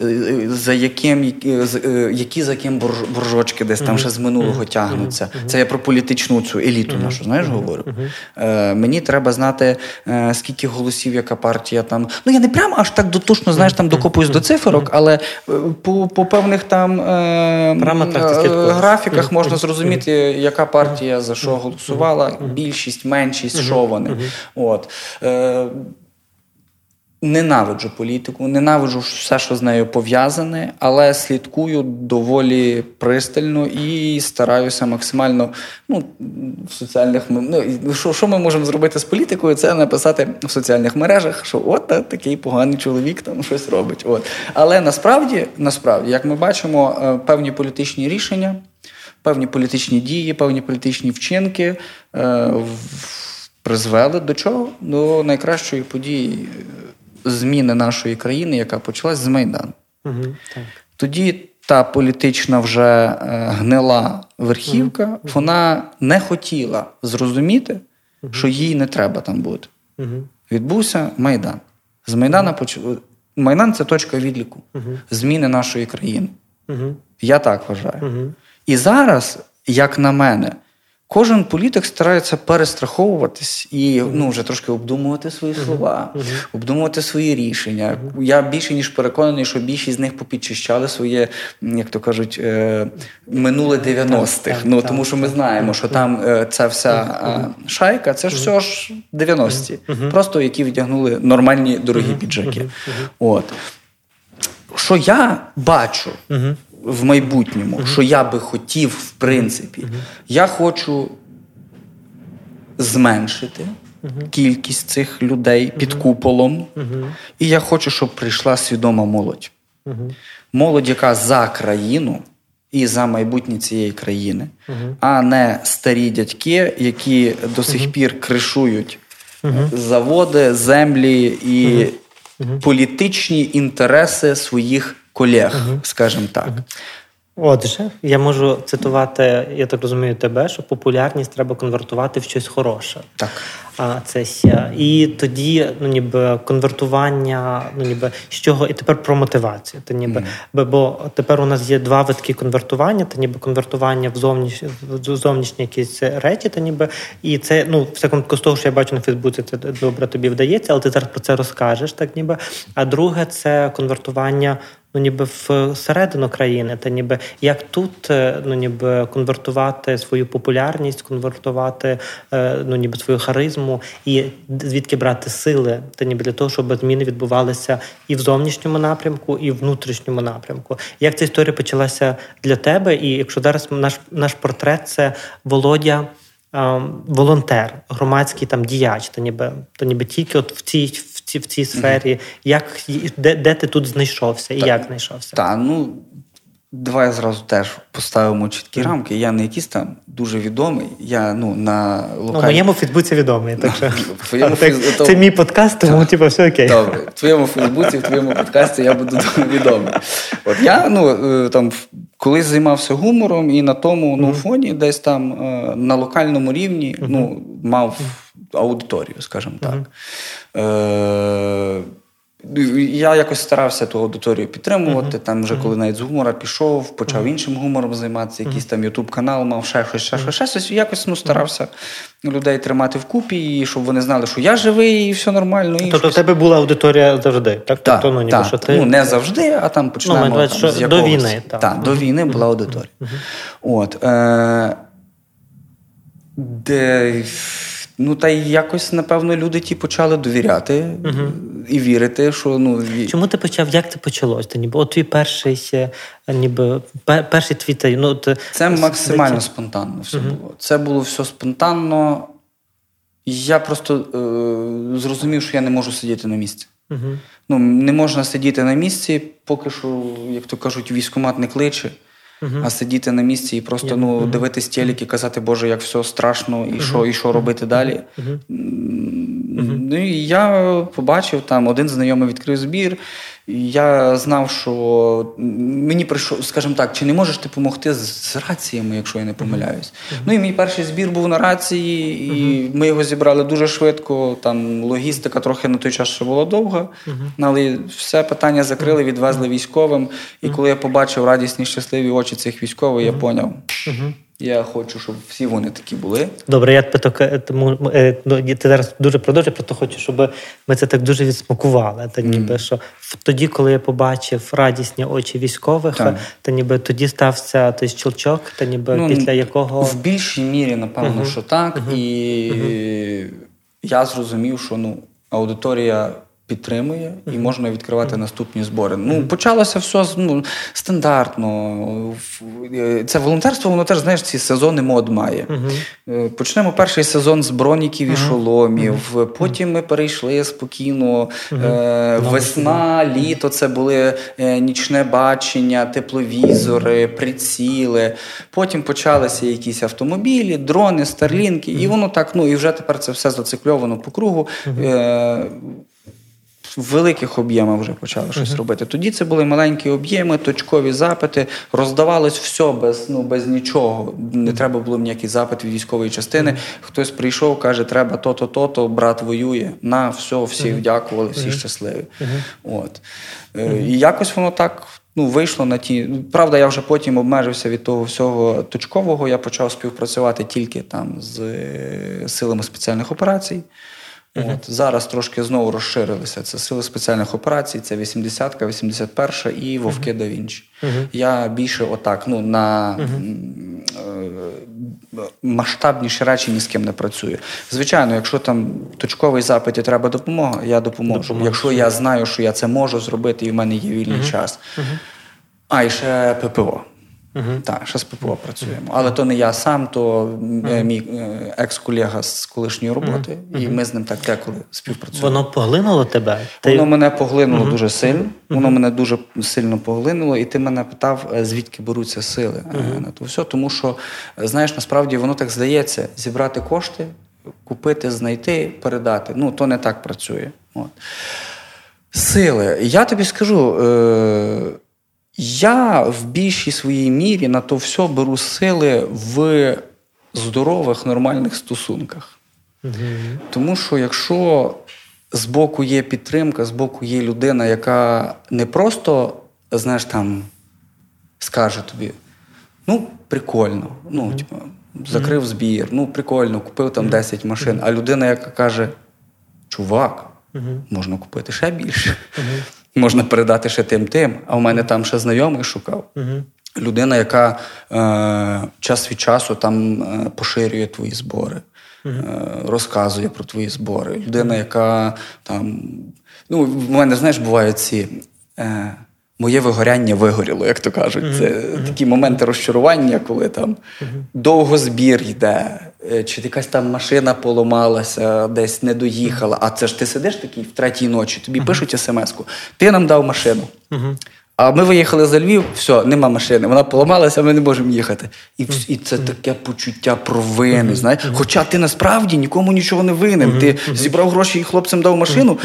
[SPEAKER 3] е, за яким е, які за ким боржочки десь там ще з минулого тягнуться. Це я про політичну цю еліту нашу, знаєш, говорю. Мені треба знати, скільки голосів, яка партія там. Ну я не прямо аж так дотушно, знаєш, там докопуюсь до циферок, але по по певних там графіках можна зрозуміти, яка партія за що голосувала, більшість, меншість, що вони. От. Е, Ненавиджу політику, ненавиджу все, що з нею пов'язане, але слідкую доволі пристально і стараюся максимально ну, в соціальних ну, що що ми можемо зробити з політикою, це написати в соціальних мережах, що от такий поганий чоловік там щось робить. От. Але насправді, насправді, як ми бачимо, е, певні політичні рішення, певні політичні дії, певні політичні вчинки е, призвели до чого? До найкращої події зміни нашої країни, яка почалась з Майдану. Угу, так. Тоді та політична вже е, гнила верхівка, угу, вона не хотіла зрозуміти, угу. що їй не треба там бути. Відбувся Майдан. З Майдана поч... Майдан це точка відліку зміни нашої країни. Я так вважаю. І зараз, як на мене, Кожен політик старається перестраховуватись і ну вже трошки обдумувати свої слова, обдумувати свої рішення. Я більше ніж переконаний, що більшість з них попідчищали своє, як то кажуть, е, минуле 90-х. Ну тому що ми знаємо, що там е, ця вся шайка, це ж все ж 90-ті, просто які вдягнули нормальні дорогі піджаки. От. Що я бачу в майбутньому, uh-huh. що я би хотів, в принципі, uh-huh. я хочу зменшити uh-huh. кількість цих людей під куполом. І я хочу, щоб прийшла свідома молодь. Молодь, яка за країну. І за майбутнє цієї країни, uh-huh. а не старі дядьки, які до сих uh-huh. пір кришують uh-huh. заводи, землі і політичні інтереси своїх колег, uh-huh. скажімо так.
[SPEAKER 2] Отже, я можу цитувати, я так розумію, тебе, що популярність треба конвертувати в щось хороше.
[SPEAKER 3] Так.
[SPEAKER 2] А це. І тоді, ну ніби конвертування, ну ніби з чого, і тепер про мотивацію. Та ніби mm. бо тепер у нас є два витки конвертування, та ніби конвертування в зовнішні в зовнішні якісь речі, та ніби і це ну все з того, що я бачу на Фейсбуці, це добре тобі вдається, але ти зараз про це розкажеш, так ніби. А друге це конвертування ну ніби всередину країни, та ніби як тут е, ну ніби конвертувати свою популярність, конвертувати е, ну ніби свою харизму і звідки брати сили, та ніби для того, щоб зміни відбувалися і в зовнішньому напрямку, і в внутрішньому напрямку. Як ця історія почалася для тебе? І якщо зараз наш наш портрет це Володя. Волонтер, громадський там діяч, то ніби то ніби тільки от в цій в цій сфері, як де де ти тут знайшовся і
[SPEAKER 3] та,
[SPEAKER 2] як знайшовся?
[SPEAKER 3] Так, ну давай зразу теж поставимо чіткі рамки. Я не якийсь там дуже відомий. Я ну на
[SPEAKER 2] локаль... Ну, моєму Фейсбуці відомий. Так що твоєму фейс... Це мій подкаст, тому типу, все окей.
[SPEAKER 3] Добре, в твоєму Фейсбуці, в твоєму подкасті я буду відомий. От я ну е, там колись займався гумором, і на тому ну, фоні, десь там е, на локальному рівні, ну мав аудиторію, скажімо так. Е, я якось старався ту аудиторію підтримувати. Uh-huh. Там вже коли навіть з гумора пішов, почав uh-huh. іншим гумором займатися, якийсь там ютуб канал мав ще щось, ще щось, ще щось. Якось ну, старався людей тримати вкупі, і щоб вони знали, що я живий і все нормально. І
[SPEAKER 2] тобто
[SPEAKER 3] в
[SPEAKER 2] тебе була аудиторія завжди, так?
[SPEAKER 3] Так,
[SPEAKER 2] тобто,
[SPEAKER 3] ну, так. Що ти... ну не завжди, а там починаємо ну, там, з якогось...
[SPEAKER 2] до війни.
[SPEAKER 3] Так, так до війни була аудиторія. От, е... Де Ну, та й якось, напевно, люди ті почали довіряти uh і вірити, що ну
[SPEAKER 2] чому ти почав? Як це почалось? Та ніби от твій перший ніби перший твій ну, ти...
[SPEAKER 3] це максимально спонтанно все uh було. Це було все спонтанно. Я просто е, зрозумів, що я не можу сидіти на місці. uh Ну, не можна сидіти на місці, поки що, як то кажуть, військомат не кличе. Uh-huh. А сидіти на місці і просто ну, uh-huh. дивитись тілік і казати, Боже, як все страшно, і що і що робити далі. Ну і я побачив там один знайомий відкрив збір. Я знав, що мені прийшов, скажімо так, чи не можеш ти допомогти з раціями, якщо я не помиляюсь. Uh-huh. Ну і мій перший збір був на рації, і uh-huh. ми його зібрали дуже швидко. Там логістика трохи на той час ще була довга, uh-huh. але все питання закрили, відвезли військовим. І коли я побачив радісні, щасливі очі цих військових, я поняв. Я хочу, щоб всі вони такі були.
[SPEAKER 2] Добре, я е, тому е, ну, ти зараз дуже продовжуєш, просто хочу, щоб ми це так дуже відсмакували. Та ніби mm. що тоді, коли я побачив радісні очі військових, так. та ніби тоді стався той щелчок, та ніби ну, після якого
[SPEAKER 3] в більшій мірі, напевно, uh-huh. що так, uh-huh. і uh-huh. я зрозумів, що ну аудиторія підтримує і можна відкривати наступні збори. Ну, почалося все ну, стандартно. Це волонтерство, воно теж знаєш, ці сезони мод має. Е, почнемо перший сезон з броніків і шоломів. Потім ми перейшли спокійно. Е, весна, літо це були е, нічне бачення, тепловізори, приціли. Потім почалися якісь автомобілі, дрони, старлінки, і воно так, ну і вже тепер це все зацикльовано по кругу в великих об'ємах вже почали щось uh-huh. робити. Тоді це були маленькі об'єми, точкові запити, роздавалось все без ну, без нічого. Не треба було ніякий запит від військової частини. Хтось прийшов, каже, треба то-то, то-то, брат воює. На все, всі дякували, всі щасливі. От. Е, і якось воно так. Ну, вийшло на ті. Правда, я вже потім обмежився від того всього точкового. Я почав співпрацювати тільки там з е, силами спеціальних операцій. Uh-huh. От, Зараз трошки знову розширилися. Це сили спеціальних операцій, це 80-ка, 81-ша і Вовки uh-huh. да Вінчі. Uh-huh. Я більше отак, ну, на е- масштабніші речі ні з ким не працюю. Звичайно, якщо там точковий запит і треба допомога, я допоможу. Допомога. Якщо я знаю, що я це можу зробити, і в мене є вільний час. А і ще ППО. Uh-huh. Так, ще з ППО працюємо. Uh-huh. Але то не я сам, то uh-huh. мій е, екс-колега з колишньої роботи, і ми з ним так деколи співпрацюємо.
[SPEAKER 2] Воно поглинуло тебе?
[SPEAKER 3] Воно мене поглинуло дуже сильно. Воно мене дуже сильно поглинуло, і ти мене питав, е, звідки беруться сили на то все. Тому що, знаєш, насправді воно так здається: зібрати кошти, купити, знайти, передати. Ну, то не так працює. От. Сили. Я тобі скажу. Е- я в більшій своїй мірі на то все беру сили в здорових, нормальних стосунках. Угу. Тому що якщо з боку є підтримка, з боку є людина, яка не просто, знаєш, там скаже тобі, ну, прикольно, ну, угу. типу, закрив збір, ну, прикольно, купив там 10 машин, а людина, яка каже, чувак, можна купити ще більше можна передати ще тим тим. А в мене там ще знайомий шукав. uh Людина, яка е, час від часу там е, поширює твої збори, е, розказує про твої збори. Людина, яка там. Ну, в мене, знаєш, бувають ці. Е, Моє вигоряння вигоріло, як то кажуть. Це такі моменти розчарування, коли там довго збір йде, чи якась там машина поламалася, десь не доїхала. А це ж ти сидиш такий в третій ночі, тобі пишуть смс-ку, ти нам дав машину. А ми виїхали за Львів, все, нема машини. Вона поламалася, ми не можемо їхати. І і це таке почуття провини. знаєш. Хоча ти насправді нікому нічого не винен. Ти зібрав гроші і хлопцям дав машину.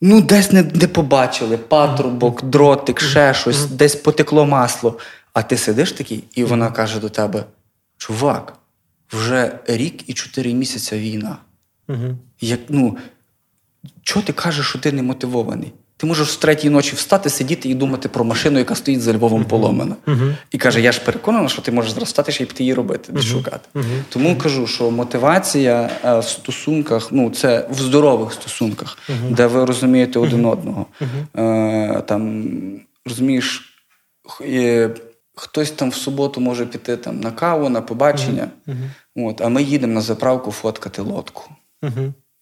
[SPEAKER 3] Ну, десь не не побачили патрубок, дротик, ще щось, десь потекло масло. А ти сидиш такий, і вона каже до тебе: Чувак, вже рік і чотири місяці війна. Як, ну, Чого ти кажеш, що ти не мотивований? Ти можеш в третій ночі встати, сидіти і думати про машину, яка стоїть за Львовом поломана. Uh-huh. І каже: Я ж переконана, що ти можеш зростати ще й піти її робити, uh-huh. шукати. Uh-huh. Тому кажу, що мотивація е, в стосунках, ну це в здорових стосунках, де ви розумієте один одного. Е, там розумієш, хтось там в суботу може піти там на каву, на побачення. От, А ми їдемо на заправку фоткати лодку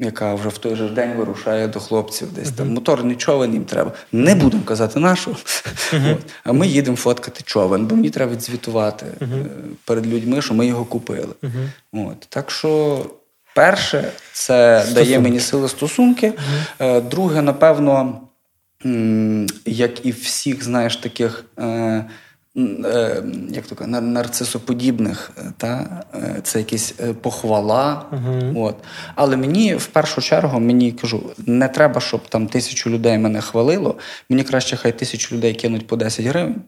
[SPEAKER 3] яка вже в той же день вирушає до хлопців десь uh-huh. там. Моторний човен їм треба. Не будемо казати нашу. Uh-huh. От. А ми їдемо фоткати човен, бо мені треба відзвітувати uh-huh. перед людьми, що ми його купили. От. Так що, перше, це стосунки. дає мені сили стосунки. Е, друге, напевно, як і всіх, знаєш, таких. Е, як то нарцисоподібних, е, та е, це якась похвала. Uh-huh. От. Але мені в першу чергу мені кажу, не треба, щоб там тисячу людей мене хвалило. Мені краще, хай тисячу людей кинуть по 10 гривень,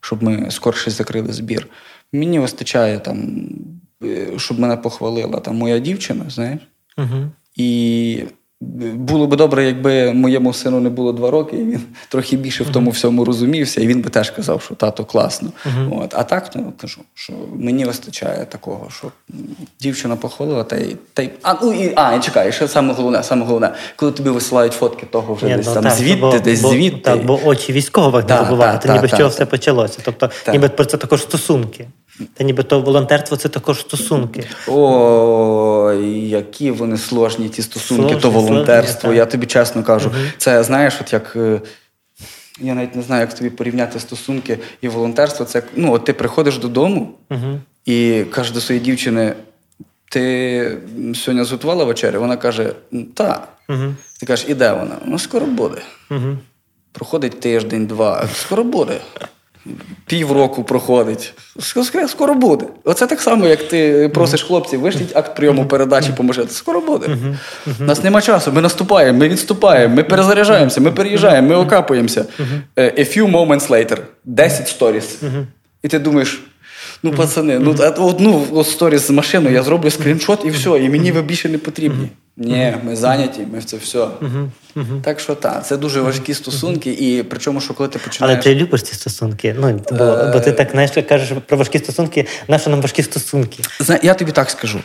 [SPEAKER 3] щоб ми скорше закрили збір. Мені вистачає там, щоб мене похвалила там моя дівчина, знаєш. Uh-huh. І було б добре, якби моєму сину не було два роки, і він трохи більше в тому всьому розумівся, і він би теж казав, що тато класно. Uh-huh. От. А так ну, кажу, що мені вистачає такого, що дівчина похвалила, та й та й а ну і а, і чекай, ще саме головне, саме головне, коли тобі висилають фотки того вже Ні, десь ну, там так, звідти, бо, десь
[SPEAKER 2] бо,
[SPEAKER 3] звідти.
[SPEAKER 2] Так, бо очі військових не забувати, ніби з чого все почалося. Тобто, ніби про це також стосунки. Та ніби то волонтерство це також стосунки.
[SPEAKER 3] О, які вони сложні, ті стосунки, сложні, то волонтерство. Сложні, я тобі чесно кажу. Угу. Це знаєш, от як. Е, я навіть не знаю, як тобі порівняти стосунки і волонтерство. Це ну, от ти приходиш додому угу. і кажеш до своєї дівчини: ти сьогодні зготувала вечерю? Вона каже: так. Угу. Ти кажеш, і де вона? Ну, скоро буде. Угу. Проходить тиждень, два, скоро буде півроку проходить. Скоро буде. Оце так само, як ти просиш хлопців, вишліть акт прийому передачі поможете. Скоро буде. У нас нема часу, ми наступаємо, ми відступаємо, ми перезаряджаємося, ми переїжджаємо, ми окапуємося. Е, a few moments later, 10 сторіс. І ти думаєш. Ну, пацани, ну одну сторіс з машиною я зроблю скріншот і все, і мені ви більше не потрібні. Ні, ми зайняті, ми в це все. Так що так, це дуже важкі стосунки, і причому, що коли ти починаєш.
[SPEAKER 2] Але ти любиш ці стосунки. Ну, Бо бо ти так знаєш, кажеш про важкі стосунки, нащо нам важкі стосунки?
[SPEAKER 3] Я тобі так скажу.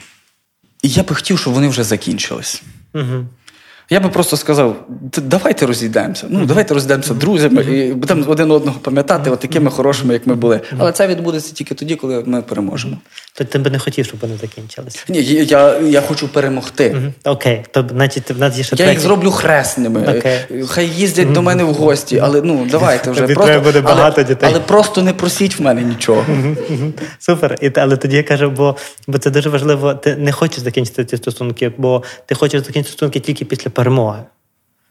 [SPEAKER 3] Я би хотів, щоб вони вже закінчились. Я би просто сказав: давайте розійдемося. Ну, давайте розійдемося друзями і будемо один одного пам'ятати, от такими хорошими, як ми були. Але це відбудеться тільки тоді, коли ми переможемо.
[SPEAKER 2] То ти би не хотів, щоб вони закінчилися?
[SPEAKER 3] Ні, я я хочу перемогти.
[SPEAKER 2] Окей, то значить в нас є ще
[SPEAKER 3] я їх зроблю хресними. Okay. Хай їздять до мене в гості, але ну давайте вже просто
[SPEAKER 2] буде багато дітей.
[SPEAKER 3] Але просто не просіть в мене нічого.
[SPEAKER 2] Супер. І, Але тоді я кажу, бо бо це дуже важливо. Ти не хочеш закінчити ці стосунки, бо ти хочеш закінчити стосунки тільки після перемоги.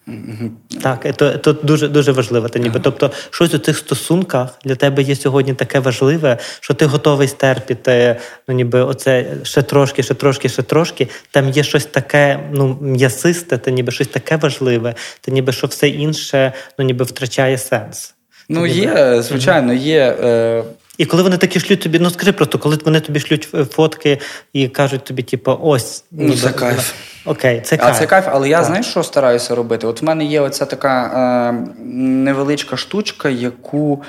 [SPEAKER 2] Mm-hmm. Так, то, то дуже дуже важливо. Ти ніби. Тобто, щось у цих стосунках для тебе є сьогодні таке важливе, що ти готовий стерпіти, ну ніби оце ще трошки, ще трошки, ще трошки. Там є щось таке, ну, м'ясисте, та ніби щось таке важливе, та ніби що все інше ну, ніби втрачає сенс.
[SPEAKER 3] Ну, ніби... є, звичайно, є. Е...
[SPEAKER 2] І коли вони такі шлють тобі, ну скажи просто, коли вони тобі шлють фотки і кажуть тобі, типу, ось
[SPEAKER 3] ну, це кайф.
[SPEAKER 2] Окей, це кайф.
[SPEAKER 3] А це кайф, але я знаєш, що стараюся робити? От в мене є оця така е, невеличка штучка, яку,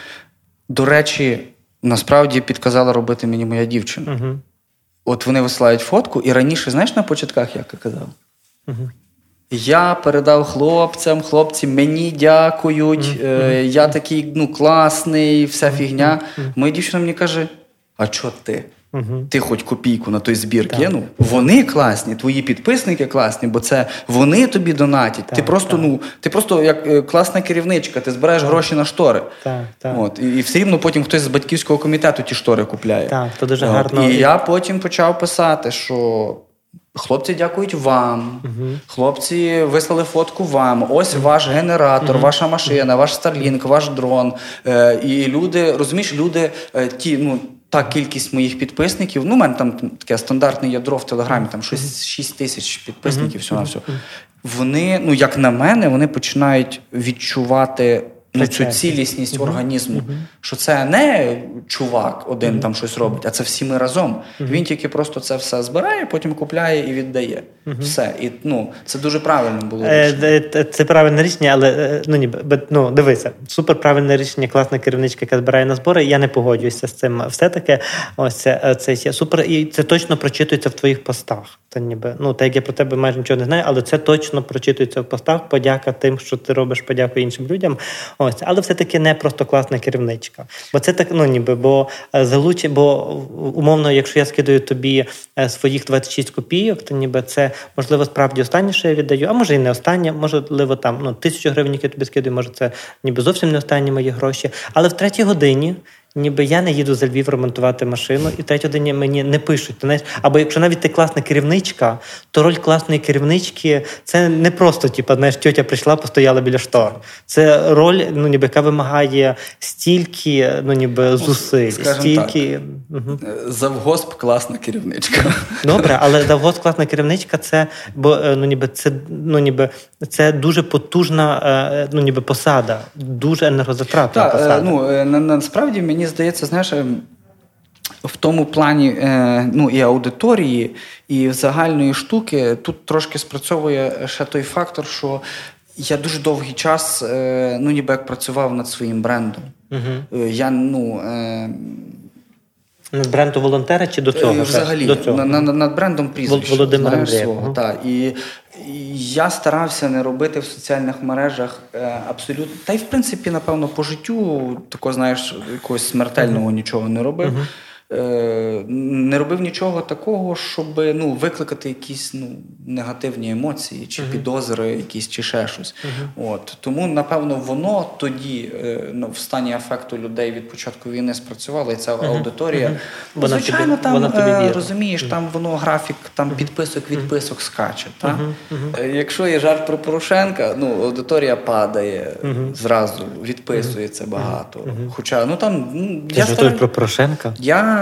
[SPEAKER 3] до речі, насправді підказала робити мені моя дівчина. Угу. От вони висилають фотку, і раніше, знаєш, на початках як я казав? Угу. Я передав хлопцям, хлопці мені дякують. Mm-hmm. Е, я такий ну, класний, вся фігня. Mm-hmm. Моя дівчина мені каже: а чого ти? Угу. Ти хоч копійку на той збір кинув. Вони класні, твої підписники класні, бо це вони тобі донатять. Ти просто ну, ти просто як е, класна керівничка, ти збираєш гроші на штори. От, І, і все рівно потім хтось з батьківського комітету ті штори купляє.
[SPEAKER 2] Так, то дуже гарно.
[SPEAKER 3] І я потім почав писати, що. Хлопці дякують вам. uh Хлопці вислали фотку вам. Ось uh ваш генератор, uh ваша машина, ваш Starlink, ваш дрон. Е, І люди, розумієш, люди е, ті, ну та кількість моїх підписників. Ну, у мене там таке стандартне ядро в Телеграмі, там щось 6 тисяч підписників, всього на все. Вони, ну як на мене, вони починають відчувати цю цілісність організму, що це не чувак один там щось робить, а це всі ми разом. Він тільки просто це все збирає, потім купляє і віддає. Все. І ну, це дуже правильно було. Е,
[SPEAKER 2] рішення. Це правильне рішення, але е, ну ніби ну, дивися, супер правильне рішення, класна керівничка, яка збирає на збори. Я не погоджуюся з цим. Все таки, ось це е, це є супер, і це точно прочитується в твоїх постах. Це ніби ну так як я про тебе майже нічого не знаю, але це точно прочитується в постах. Подяка тим, що ти робиш, подяку іншим людям. Ось, але все-таки не просто класна керівничка. Бо це так, ну ніби, бо е, бо умовно, якщо я скидаю тобі е, своїх 26 копійок, то ніби це можливо справді останнє, що я віддаю, а може і не останнє, можливо, там ну тисячу гривень, які я тобі скидаю, може це ніби зовсім не останні мої гроші. Але в третій годині ніби я не їду за Львів ремонтувати машину, і третій день мені не пишуть. Знаєш, або якщо навіть ти класна керівничка, то роль класної керівнички це не просто, типу, знаєш, тьотя прийшла, постояла біля штор. Це роль, ну ніби яка вимагає стільки, ну ніби зусиль, Скажем стільки
[SPEAKER 3] так. Угу. завгосп класна керівничка.
[SPEAKER 2] Добре, але завгосп класна керівничка, це бо е, ну ніби це ну ніби це дуже потужна, е, ну ніби посада, дуже енергозатратна посада.
[SPEAKER 3] Ну насправді мені здається, знаєш, ем, в тому плані е, ну, і аудиторії, і загальної штуки тут трошки спрацьовує ще той фактор, що я дуже довгий час е, ну, ніби як працював над своїм брендом. Угу. Я, ну,
[SPEAKER 2] над бренду волонтера чи до цього?
[SPEAKER 3] Взагалі,
[SPEAKER 2] до цього?
[SPEAKER 3] Над, над брендом прізвища. Володимира свого. Угу. І я старався не робити в соціальних мережах е, абсолютно. Та й в принципі, напевно, по життю такого, знаєш, якогось смертельного нічого не робив. Е, не робив нічого такого, щоб ну, викликати якісь ну, негативні емоції, чи uh-huh. підозри, якісь, чи ще щось. Uh-huh. От Тому, напевно, воно тоді е, ну, в стані афекту людей від початку війни спрацювало, і ця uh-huh. аудиторія. Бо, звичайно, тобі, там вона тобі е, розумієш, там воно графік, там підписок, відписок скаче. Та? Якщо є жарт про Порошенка, ну аудиторія падає зразу, відписується багато. Хоча ну там
[SPEAKER 2] ну, Ти я стараю... про Порошенка?
[SPEAKER 3] Я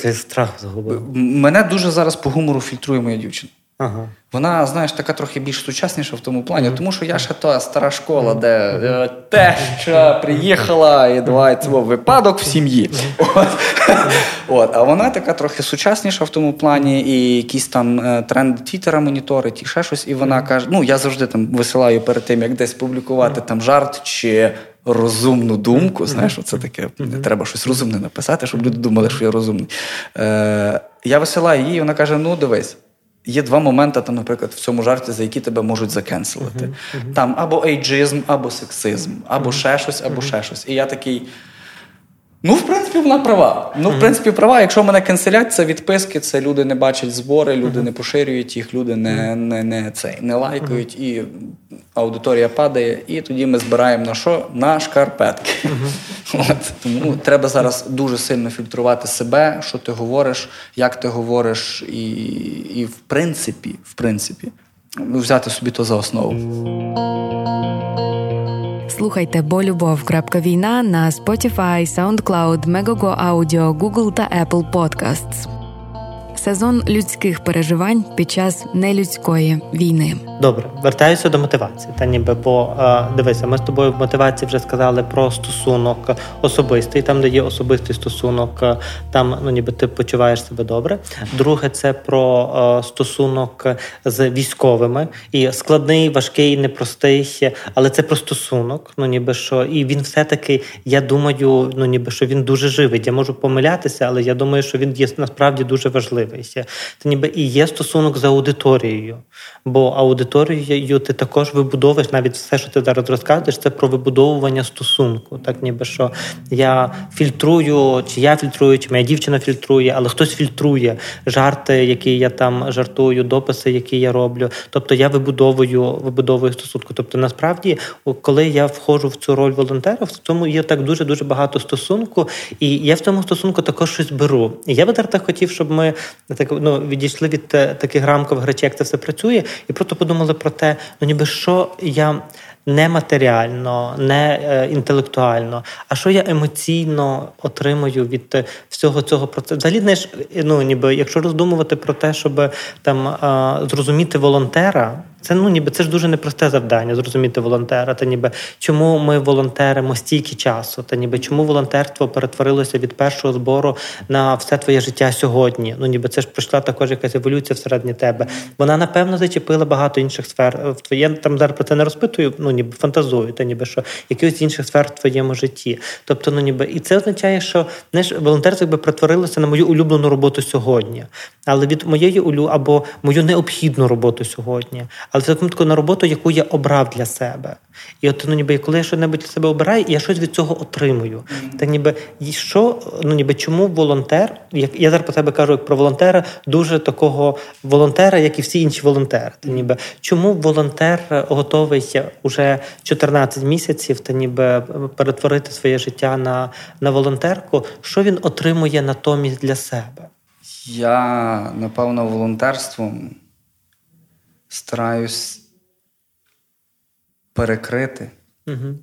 [SPEAKER 2] Ти страх загубив.
[SPEAKER 3] Мене дуже зараз по гумору фільтрує моя дівчина. Ага. Вона, знаєш, така трохи більш сучасніша в тому плані, mm-hmm. тому що я ще та стара школа, де е, теща приїхала і давай це випадок в сім'ї. От. От. А вона така трохи сучасніша в тому плані, і якісь там е, тренди Твіттера моніторить, і ще щось. І вона каже: ну я завжди там висилаю перед тим, як десь публікувати там жарт чи. Розумну думку, знаєш, це таке треба щось розумне написати, щоб люди думали, що я розумний. Е, Я висилаю її, вона каже: ну дивись, Є два моменти, там, наприклад, в цьому жарті, за які тебе можуть закенселити. Uh-huh, uh-huh. Там або ейджизм, або сексизм, або uh-huh. ще щось, або ще щось. І я такий. Ну, в принципі, вона права. Ну, в принципі, права. Якщо мене канцелять, це відписки, це люди не бачать збори, люди не поширюють їх, люди не не, не, цей, не лайкають, і аудиторія падає, і тоді ми збираємо на що? На шкарпетки. От. Тому треба зараз дуже сильно фільтрувати себе, що ти говориш, як ти говориш, і, і в принципі, в принципі, взяти собі то за основу.
[SPEAKER 1] Слухайте бо любов. Війна на Spotify, SoundCloud, Megogo Audio, Google та Apple Podcasts сезон людських переживань під час нелюдської війни.
[SPEAKER 2] Добре, вертаюся до мотивації. Та ніби бо е, дивися, ми з тобою в мотивації вже сказали про стосунок особистий, там де є особистий стосунок, е, там ну ніби ти почуваєш себе добре. Друге, це про е, стосунок з військовими і складний, важкий, непростий, але це про стосунок. Ну ніби що, і він все-таки, я думаю, ну ніби що він дуже живий. Я можу помилятися, але я думаю, що він є насправді дуже важливий можливість. Це ніби і є стосунок з аудиторією, бо аудиторією ти також вибудовуєш навіть все, що ти зараз розказуєш, це про вибудовування стосунку. Так, ніби що я фільтрую, чи я фільтрую, чи моя дівчина фільтрує, але хтось фільтрує жарти, які я там жартую, дописи, які я роблю. Тобто я вибудовую вибудовую стосунку. Тобто, насправді, коли я входжу в цю роль волонтера, в цьому є так дуже дуже багато стосунку, і я в цьому стосунку також щось беру. І я би так хотів, щоб ми так ну, відійшли від таких рамкових речей, як це все працює, і просто подумали про те, ну ніби що я не матеріально, не е, інтелектуально, а що я емоційно отримую від е, всього цього процесу. Взагалі, знаєш, ну ніби якщо роздумувати про те, щоб там е, зрозуміти волонтера. Це ну ніби це ж дуже непросте завдання зрозуміти волонтера. Та ніби чому ми волонтеримо стільки часу? Та ніби чому волонтерство перетворилося від першого збору на все твоє життя сьогодні? Ну ніби це ж пройшла також якась еволюція всередині тебе. Вона напевно зачепила багато інших сфер. В твоє там зараз про це не розпитую. Ну ніби фантазуєте, ніби що якихось інших сфер в твоєму житті. Тобто, ну ніби і це означає, що знаєш, волонтерство якби перетворилося на мою улюблену роботу сьогодні, але від моєї улю або мою необхідну роботу сьогодні але це на роботу, яку я обрав для себе. І от ну, ніби коли я щось для себе обираю, я щось від цього отримую. Mm-hmm. Так ніби що, ну ніби чому волонтер, як я зараз про себе кажу як про волонтера, дуже такого волонтера, як і всі інші волонтери. Та ніби чому волонтер готовий уже 14 місяців та ніби перетворити своє життя на, на волонтерку? Що він отримує натомість для себе?
[SPEAKER 3] Я напевно волонтерством стараюсь перекрити угу.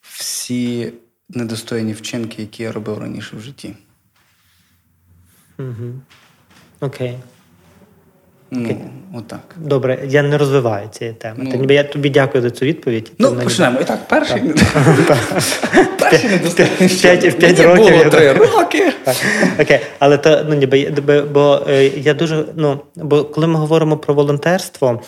[SPEAKER 3] всі недостойні вчинки, які я робив раніше в житті.
[SPEAKER 2] Угу. Окей.
[SPEAKER 3] Ну, отак.
[SPEAKER 2] Добре, я не розвиваю цієї теми. Ну, ніби я тобі дякую за цю відповідь.
[SPEAKER 3] Ну, почнемо. І так, перший
[SPEAKER 2] в п'ять років. Було три роки. Окей, але то ну ніби бо е, я дуже ну бо коли ми говоримо про волонтерство,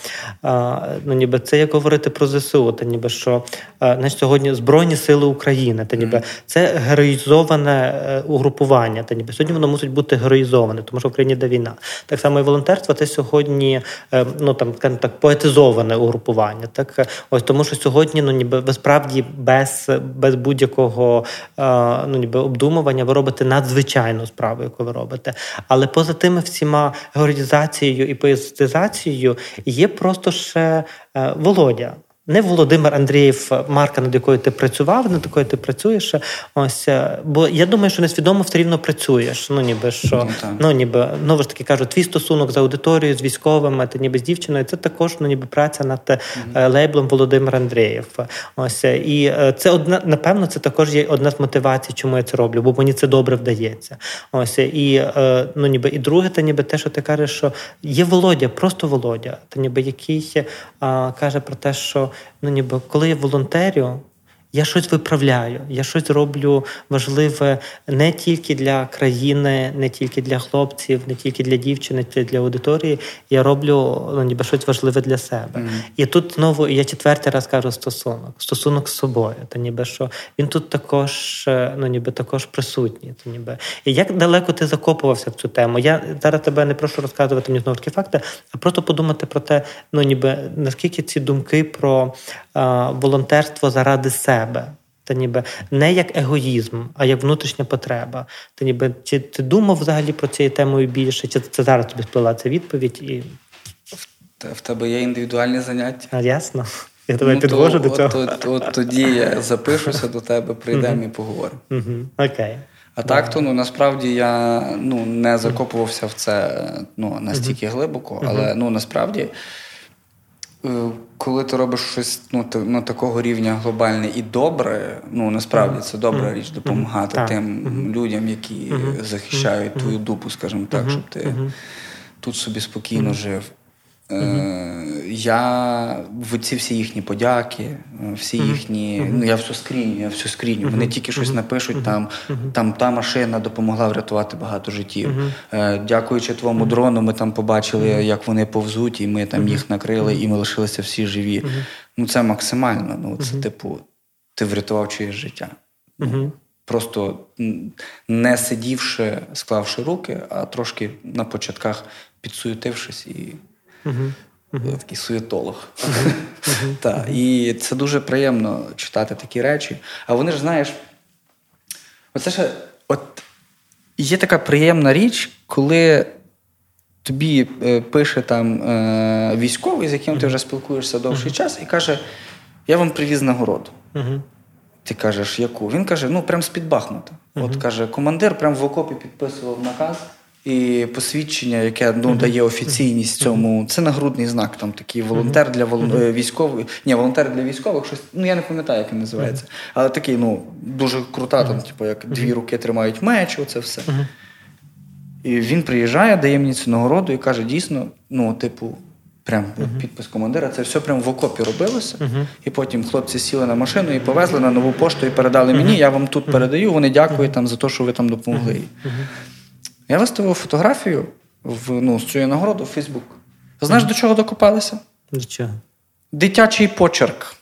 [SPEAKER 2] ну ніби це як говорити про ЗСУ, та ніби що знаєш, сьогодні Збройні Сили України, та ніби це героїзоване е, угрупування. Та ніби сьогодні воно мусить бути героїзоване, тому що в Україні йде війна. Так само і волонтерство це сьогодні сьогодні ну там так поетизоване угрупування. Так ось тому, що сьогодні ну ніби справді без без будь-якого ну ніби обдумування ви робите надзвичайну справу, яку ви робите. Але поза тими всіма георгізацією і поетизацією є просто ще Володя. Не Володимир Андрієв, марка, над якою ти працював, над якою ти працюєш. Ось е, бо я думаю, що несвідомо все рівно працюєш. Ну ніби що ну, ну ніби знову ж таки кажу, твій стосунок з аудиторією, з військовими, ти ніби з дівчиною. Це також ну ніби праця над mm-hmm. лейблом Володимир Андрієв. Ось е, і це одна, напевно, це також є одна з мотивацій, чому я це роблю, бо мені це добре вдається. Ось і ну ніби і друге, та ніби те, що ти кажеш, що є Володя, просто Володя, та ніби який каже про те, що ну ніби коли я волонтерю, я щось виправляю, я щось роблю важливе не тільки для країни, не тільки для хлопців, не тільки для дівчини, не для аудиторії. Я роблю ну, ніби щось важливе для себе. Mm-hmm. І тут знову я четвертий раз кажу стосунок, стосунок з собою. Та ніби що він тут також, е, ну ніби також присутній. Та ніби і як далеко ти закопувався в цю тему? Я зараз тебе не прошу розказувати мені знову такі факти, а просто подумати про те, ну ніби наскільки ці думки про а, волонтерство заради себе себе. Та ніби не як егоїзм, а як внутрішня потреба. Та ніби чи ти думав взагалі про цією темою більше? Чи це зараз тобі сплила ця відповідь? І...
[SPEAKER 3] В тебе є індивідуальні заняття?
[SPEAKER 2] А, Ясно. Я тебе ну, підвожу
[SPEAKER 3] то,
[SPEAKER 2] до цього.
[SPEAKER 3] От, от, от тоді я запишуся до тебе, прийдемо і поговоримо.
[SPEAKER 2] Окей.
[SPEAKER 3] А так то ну насправді я ну не закопувався в це ну настільки глибоко, але ну насправді коли ти робиш щось ну, на такого рівня глобальне і добре, ну насправді це добра річ допомагати mm-hmm. тим mm-hmm. людям, які mm-hmm. захищають твою дупу, скажімо так, щоб ти тут собі спокійно жив. Е, я в ці всі їхні подяки, е, всі їхні. Ну я все скріню, я все скріню. Вони тільки щось напишуть. Там там та машина допомогла врятувати багато життів. Е, дякуючи твоєму дрону, ми там побачили, як вони повзуть, і ми там їх накрили, і ми лишилися всі живі. Ну це максимально. Ну це типу, ти врятував чиєсь життя. Просто не сидівши, склавши руки, а трошки на початках підсуетившись і. Я такий суєтолог. Так, І це дуже приємно читати такі речі. А вони ж, знаєш, оце ще от є така приємна річ, коли тобі е, пише там е, військовий, з яким ти вже спілкуєшся довший час, і каже: Я вам привіз нагороду. Ти кажеш, яку? Він каже: ну, прям з-під Бахмута. От каже, командир прям в окопі підписував наказ. І посвідчення, яке ну, дає офіційність цьому, це нагрудний знак. Там такий волонтер для вол... Е, військових. Ні, волонтер для військових, щось. Ну я не пам'ятаю, як він називається. Але такий, ну, дуже крута, там, типу, як дві руки тримають меч, оце все. І він приїжджає, дає мені цю нагороду і каже: дійсно, ну, типу, прям підпис командира, це все прям в окопі робилося. І потім хлопці сіли на машину і повезли на нову пошту і передали мені. Я вам тут передаю. Вони дякують там за те, що ви там допомогли. Я виставив фотографію в, ну, з цією нагородою в Фейсбук. Знаєш, mm-hmm. до чого докопалися?
[SPEAKER 2] До чого?
[SPEAKER 3] Дитячий почерк.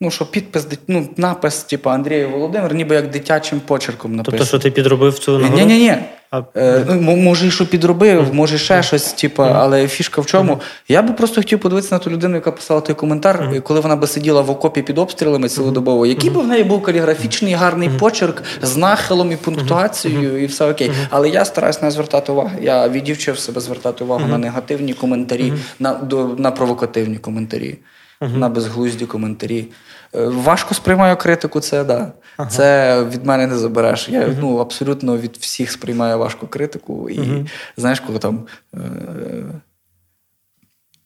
[SPEAKER 3] Ну, що підпис, ну, напис, типу, Андрія Володимир, ніби як дитячим почерком написано.
[SPEAKER 2] Тобто, що ти підробив цю нагороду?
[SPEAKER 3] Ні, ні, ні. А... Е, ну, Може, що підробив, може ще щось, типу, але фішка в чому. Я би просто хотів подивитися на ту людину, яка писала той коментар, коли вона би сиділа в окопі під обстрілами цілодобово, який би в неї був каліграфічний, гарний почерк з нахилом і пунктуацією, і все окей. Але я стараюсь не звертати увагу. Я відівчив себе звертати увагу на негативні коментарі, на, до, на провокативні коментарі. Uh-huh. На безглузді коментарі. Е, важко сприймаю критику, це да. Uh-huh. Це від мене не забереш. Я uh-huh. ну, абсолютно від всіх сприймаю важку критику. І знаєш, коли там. Е-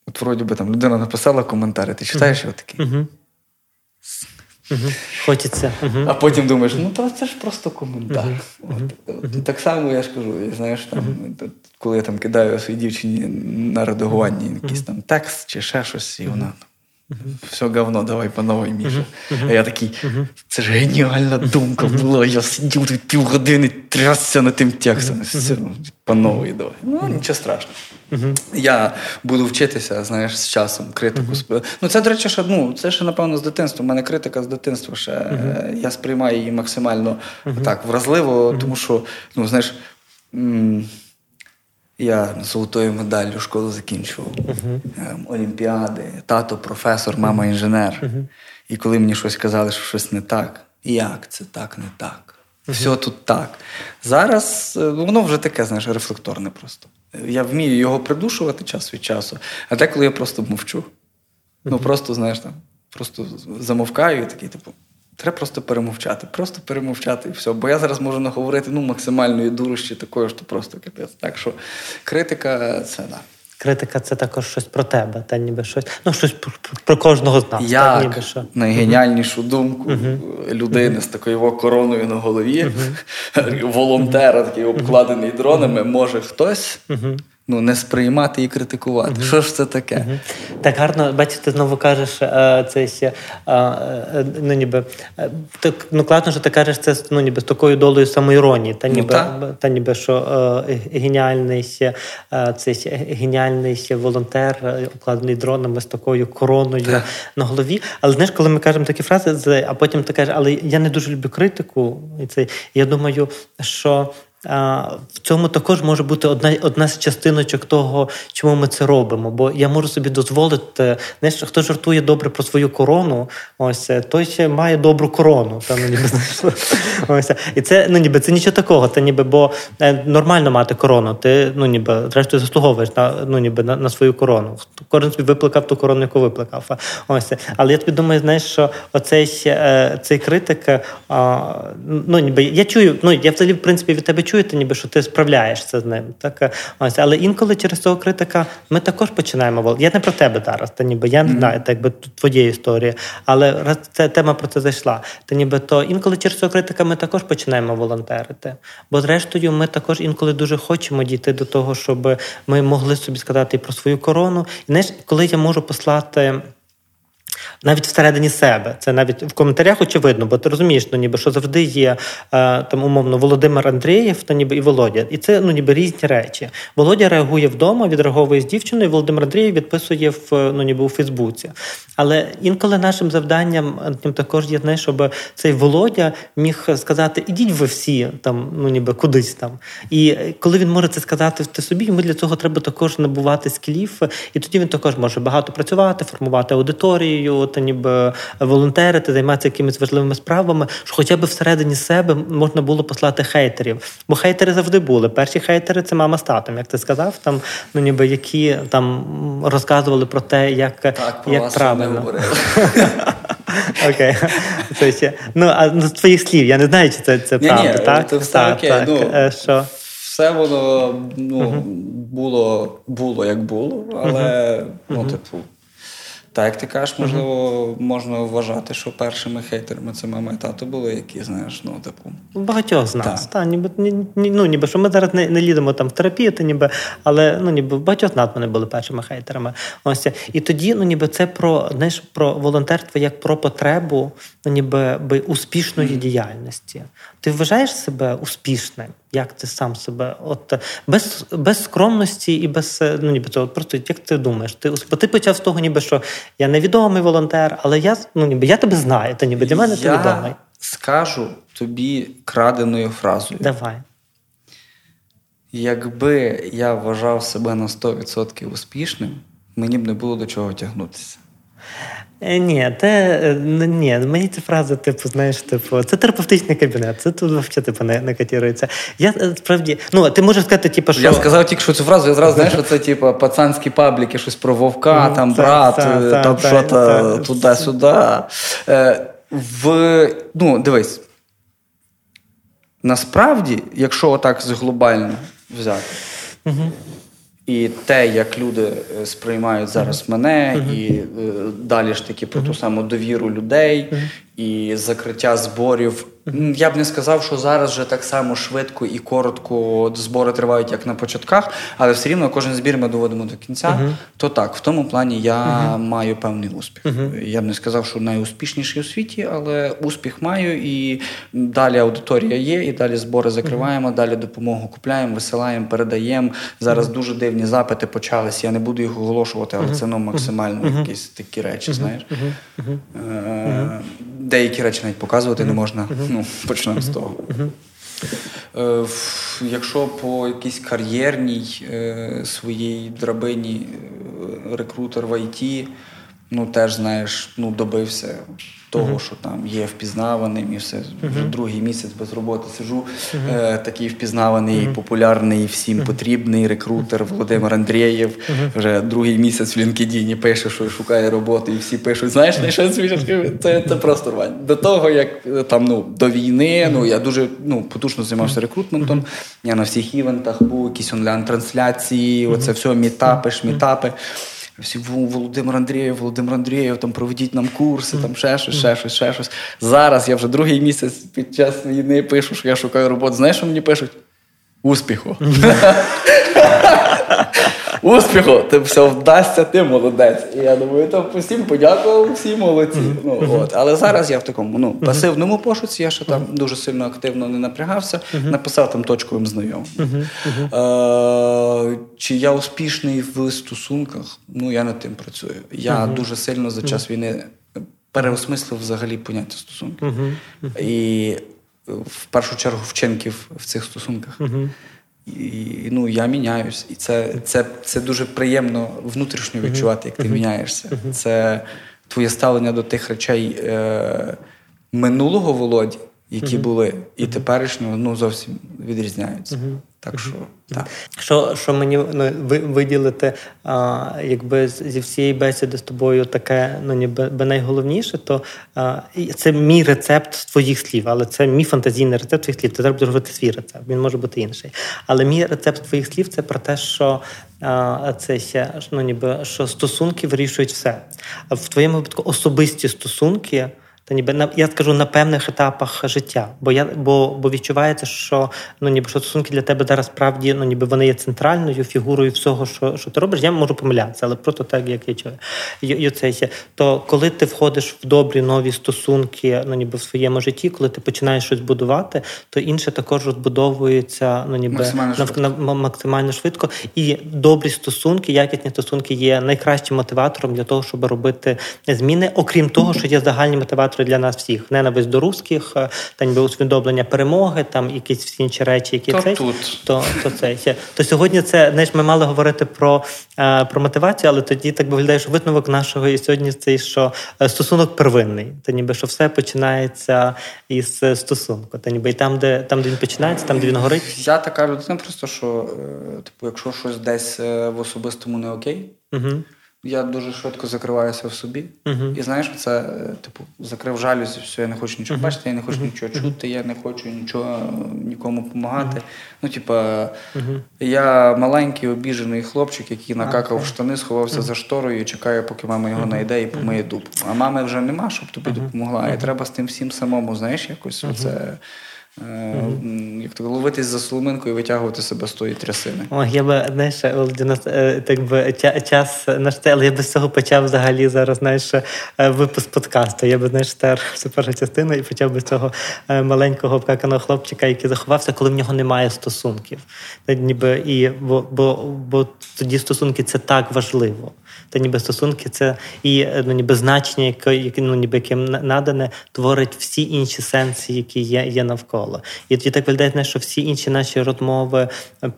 [SPEAKER 3] От вроді би там людина написала коментар, ти читаєш його такий.
[SPEAKER 2] Хочеться.
[SPEAKER 3] А потім думаєш, ну то це ж просто коментар. От, от, Так само я ж кажу, знаєш, там, коли я там кидаю своїй дівчині на редагуванні якийсь там текст чи ще щось, і вона все говно, давай по новій Міша. А я такий, це ж геніальна думка була. Я сидів тут півгодини, трясся над тим текстом. Все, по новій давай. Ну, нічого страшного. Я буду вчитися, знаєш, з часом критику. Ну, це, до речі, ще, ну, це ще, напевно, з дитинства. У мене критика з дитинства ще. Я сприймаю її максимально так, вразливо, тому що, ну, знаєш. Я золотою медаллю школу закінчував. Uh-huh. Олімпіади, тато, професор, мама інженер. Uh-huh. І коли мені щось казали, що щось не так, як це так, не так? Все тут так. Зараз е, воно вже таке, знаєш, рефлекторне просто. Я вмію його придушувати час від часу, а деколи я просто мовчу. Ну просто, знаєш, там, просто замовкаю і такий, типу, треба просто перемовчати, просто перемовчати і все. Бо я зараз можу наговорити ну, максимальної дурощі такої, що просто капець. Так що критика це да.
[SPEAKER 2] Критика це також щось про тебе, та ніби щось. Ну, щось про, про кожного з нас.
[SPEAKER 3] Як
[SPEAKER 2] та, ніби що.
[SPEAKER 3] найгеніальнішу думку uh-huh. людини uh-huh. з такою короною на голові, uh-huh. волонтера, такий обкладений дронами, може хтось ну, не сприймати і критикувати. Uh-huh. Що ж це таке? Uh-huh.
[SPEAKER 2] Так гарно, бачите, знову кажеш е, це ще е, е, ну, ніби так ну класно, що ти кажеш це ну, ніби з такою долею самоіронії, та ну, ніби ну, та ніби що геніальний цей геніальний волонтер, обкладений дронами з такою короною так. на голові. Але знаєш, коли ми кажемо такі фрази, а потім ти кажеш, але я не дуже люблю критику, і це я думаю, що. В цьому також може бути одна одна з частиночок того, чому ми це робимо. Бо я можу собі дозволити, знаєш, хто жартує добре про свою корону, ось той ще має добру корону. Та, ну, ніби, знаєш, ось. І це ну, ніби це нічого такого. Це ніби, бо е, нормально мати корону. Ти ну, ніби, зрештою заслуговуєш на ну, ніби, на, на свою корону. Кожен собі виплакав ту корону, яку виплакав. Ось. Але я тобі думаю, знаєш, що оцей е, цей критик, ну, ніби я чую, ну я взагалі в принципі від тебе чуєте, ніби що ти справляєшся з ним. Так? Ось, Але інколи через цього критика ми також починаємо Я не про тебе зараз, та ніби я не знаю, mm-hmm. так би твоя історія. Але раз ця тема про це зайшла, то ніби то інколи через цього критика ми також починаємо волонтерити. Бо, зрештою, ми також інколи дуже хочемо дійти до того, щоб ми могли собі сказати і про свою корону. І знаєш, коли я можу послати навіть всередині себе. Це навіть в коментарях очевидно, бо ти розумієш, ну ніби що завжди є е, там умовно Володимир Андрієв, та ніби і Володя. І це ну ніби різні речі. Володя реагує вдома, відреаговує з дівчиною. Володимир Андрієв відписує в ну ніби у Фейсбуці. Але інколи нашим завданням також є знаєш, щоб цей Володя міг сказати: Ідіть ви всі там, ну ніби кудись там. І коли він може це сказати ти собі, йому для цього треба також набувати скілів, і тоді він також може багато працювати, формувати аудиторію та ніби волонтерити, займатися якимись важливими справами, що хоча б всередині себе можна було послати хейтерів. Бо хейтери завжди були. Перші хейтери це мама з татом, як ти сказав, там ну ніби які там розказували про те, як
[SPEAKER 3] так, про
[SPEAKER 2] як
[SPEAKER 3] вас
[SPEAKER 2] правильно. Окей, це ще ну а ну, з твоїх слів я не знаю, чи це це правда. Ні, так,
[SPEAKER 3] це все так, окей. Так, ну, е, що? Все воно ну, uh-huh. було було як було, але uh-huh. ну, типу. Так, як ти кажеш, можливо, uh-huh. можна вважати, що першими хейтерами це мама і тато були, які, знаєш, ну, типу.
[SPEAKER 2] Багатьох з нас. Та, ніби, ні, ну, ніби, що ми зараз не не лідемо там в терапію, то ніби, але ну, ніби багатьох нас вони були першими хейтерами. Ось. І тоді, ну, ніби це про знаєш, про волонтерство як про потребу ну, ніби успішної mm-hmm. діяльності. Ти вважаєш себе успішним? Як ти сам себе? От без без скромності і без ну ніби цього. Просто як ти думаєш? Ти бо ти почав з того, ніби що я невідомий волонтер, але я ну ніби я тебе знаю. Та ніби для мене
[SPEAKER 3] я
[SPEAKER 2] ти відомий.
[SPEAKER 3] Скажу тобі краденою фразою.
[SPEAKER 2] Давай.
[SPEAKER 3] Якби я вважав себе на 100% успішним, мені б не було до чого тягнутися.
[SPEAKER 2] Е, ні, те е, ні, мені ця фраза, типу, знаєш, типу, це терапевтичний кабінет. Це тут взагалі типу, не, не котірується. Я е, справді, ну ти можеш сказати, типу, що
[SPEAKER 3] я сказав тільки що цю фразу. Я зразу знаєш, що це типу пацанські пабліки, щось про вовка, mm, там це, брат, це, там це, що то туди-сюди. В ну, дивись. Насправді, якщо отак з глобально взяти. Угу. І те, як люди е, сприймають зараз мене, і е, далі ж таки про ту саму довіру людей. І закриття зборів я б не сказав, що зараз вже так само швидко і коротко збори тривають, як на початках, але все рівно кожен збір ми доводимо до кінця. Uh-huh. То так, в тому плані я uh-huh. маю певний успіх. Uh-huh. Я б не сказав, що найуспішніший у світі, але успіх маю. І далі аудиторія є, і далі збори закриваємо, далі допомогу купляємо, висилаємо, передаємо. Зараз дуже дивні запити почалися. Я не буду їх оголошувати, але це ну максимально якісь такі речі. Знаєш, е, деякі речі навіть показувати не можна. Ну, почнемо з того. Е, якщо по якійсь кар'єрній е, своїй драбині е, рекрутер в ІТ, ну теж знаєш, ну добився того, що там є впізнаваним і все. Вже другий місяць без роботи сижу. Е, Такий впізнаваний, популярний, всім потрібний рекрутер Володимир Андрієв. Вже другий місяць в LinkedIn пише, що шукає роботу, і всі пишуть, знаєш, не що це, це просто рвань. До того, як е, там ну, до війни, ну я дуже ну, потужно займався рекрутментом. Я на всіх івентах був, якісь онлайн-трансляції, оце все, мітапи, шмітапи всі Володимир Андрієв, Володимир Андрієв, там проведіть нам курси, там ще щось, ще щось, ще щось. Зараз я вже другий місяць під час війни пишу, що я шукаю роботу. Знаєш, що мені пишуть? Успіху. Успіху! Ти все вдасться, ти молодець. І я думаю, то всім подякував, всі молодці. Ну, от. Але зараз я в такому ну, пасивному пошуці, я ще там дуже сильно активно не напрягався, написав там точковим знайомим. Е, Чи я успішний в стосунках? Ну, я над тим працюю. Я дуже сильно за час війни переосмислив взагалі поняття стосунків. І в першу чергу вчинків в цих стосунках. І ну, я міняюсь. І це це, це дуже приємно внутрішньо відчувати, як ти міняєшся. Це твоє ставлення до тих речей е, минулого володі, які були, і теперішнього ну, зовсім відрізняються. Так що так.
[SPEAKER 2] Що що мені ну, ви, виділити, а, якби зі всієї бесіди з тобою таке, ну ніби би найголовніше, то а, це мій рецепт твоїх слів, але це мій фантазійний рецепт твоїх слів. Ти треба робити свій рецепт, він може бути інший. Але мій рецепт твоїх слів це про те, що а, це ще ну, ніби що стосунки вирішують все. А в твоєму випадку особисті стосунки. Та ніби я скажу на певних етапах життя, бо я бо бо відчувається, що ну ніби що стосунки для тебе зараз справді ну ніби вони є центральною фігурою всього, що що ти робиш. Я можу помилятися, але просто так як я чую. І, це є. То коли ти входиш в добрі нові стосунки, ну ніби в своєму житті, коли ти починаєш щось будувати, то інше також розбудовується ну ніби максимально на, швидко. На, максимально швидко. І добрі стосунки, якісні стосунки є найкращим мотиватором для того, щоб робити зміни, окрім того, що є загальні мотиватори для нас всіх ненависть до русських, е, та ніби усвідомлення перемоги, там якісь всі інші речі, які
[SPEAKER 3] то
[SPEAKER 2] це
[SPEAKER 3] тут.
[SPEAKER 2] то то це то сьогодні. Це знаєш, ми мали говорити про е, про мотивацію, але тоді так виглядає, що висновок нашого і сьогодні цей що е, стосунок первинний, та ніби що все починається із стосунку. Та ніби і там, де там, де він починається, там де він горить.
[SPEAKER 3] Я така людина, просто що типу, якщо щось десь в особистому не окей. Угу. Я дуже швидко закриваюся в собі. Uh-huh. І знаєш, це е, типу закрив жалюзі, все, я не хочу нічого uh-huh. бачити, я не хочу uh-huh. нічого чути, я не хочу нічого нікому допомагати. Ну, типа, я маленький обіжений хлопчик, який накакав в штани, сховався за шторою і чекає, поки мама його знайде і помиє дуб. А мами вже нема, щоб тобі допомогла. І треба з тим всім самому, знаєш, якось оце. Mm-hmm. Як то ловитись за соломинку і витягувати себе з тої трясини.
[SPEAKER 2] О, я би знаєш, е, так би час наш це, але я би з цього почав взагалі зараз знаєш, е, випуск подкасту. Я би знаєш, стер всю першу частину і почав би з цього маленького обкаканого хлопчика, який заховався, коли в нього немає стосунків. Ніби і бо, бо, бо тоді стосунки це так важливо та ніби стосунки це і ну, ніби значення, яке ну, ніби яким надане, творить всі інші сенси, які є є навколо. І тоді так виглядає, що всі інші наші розмови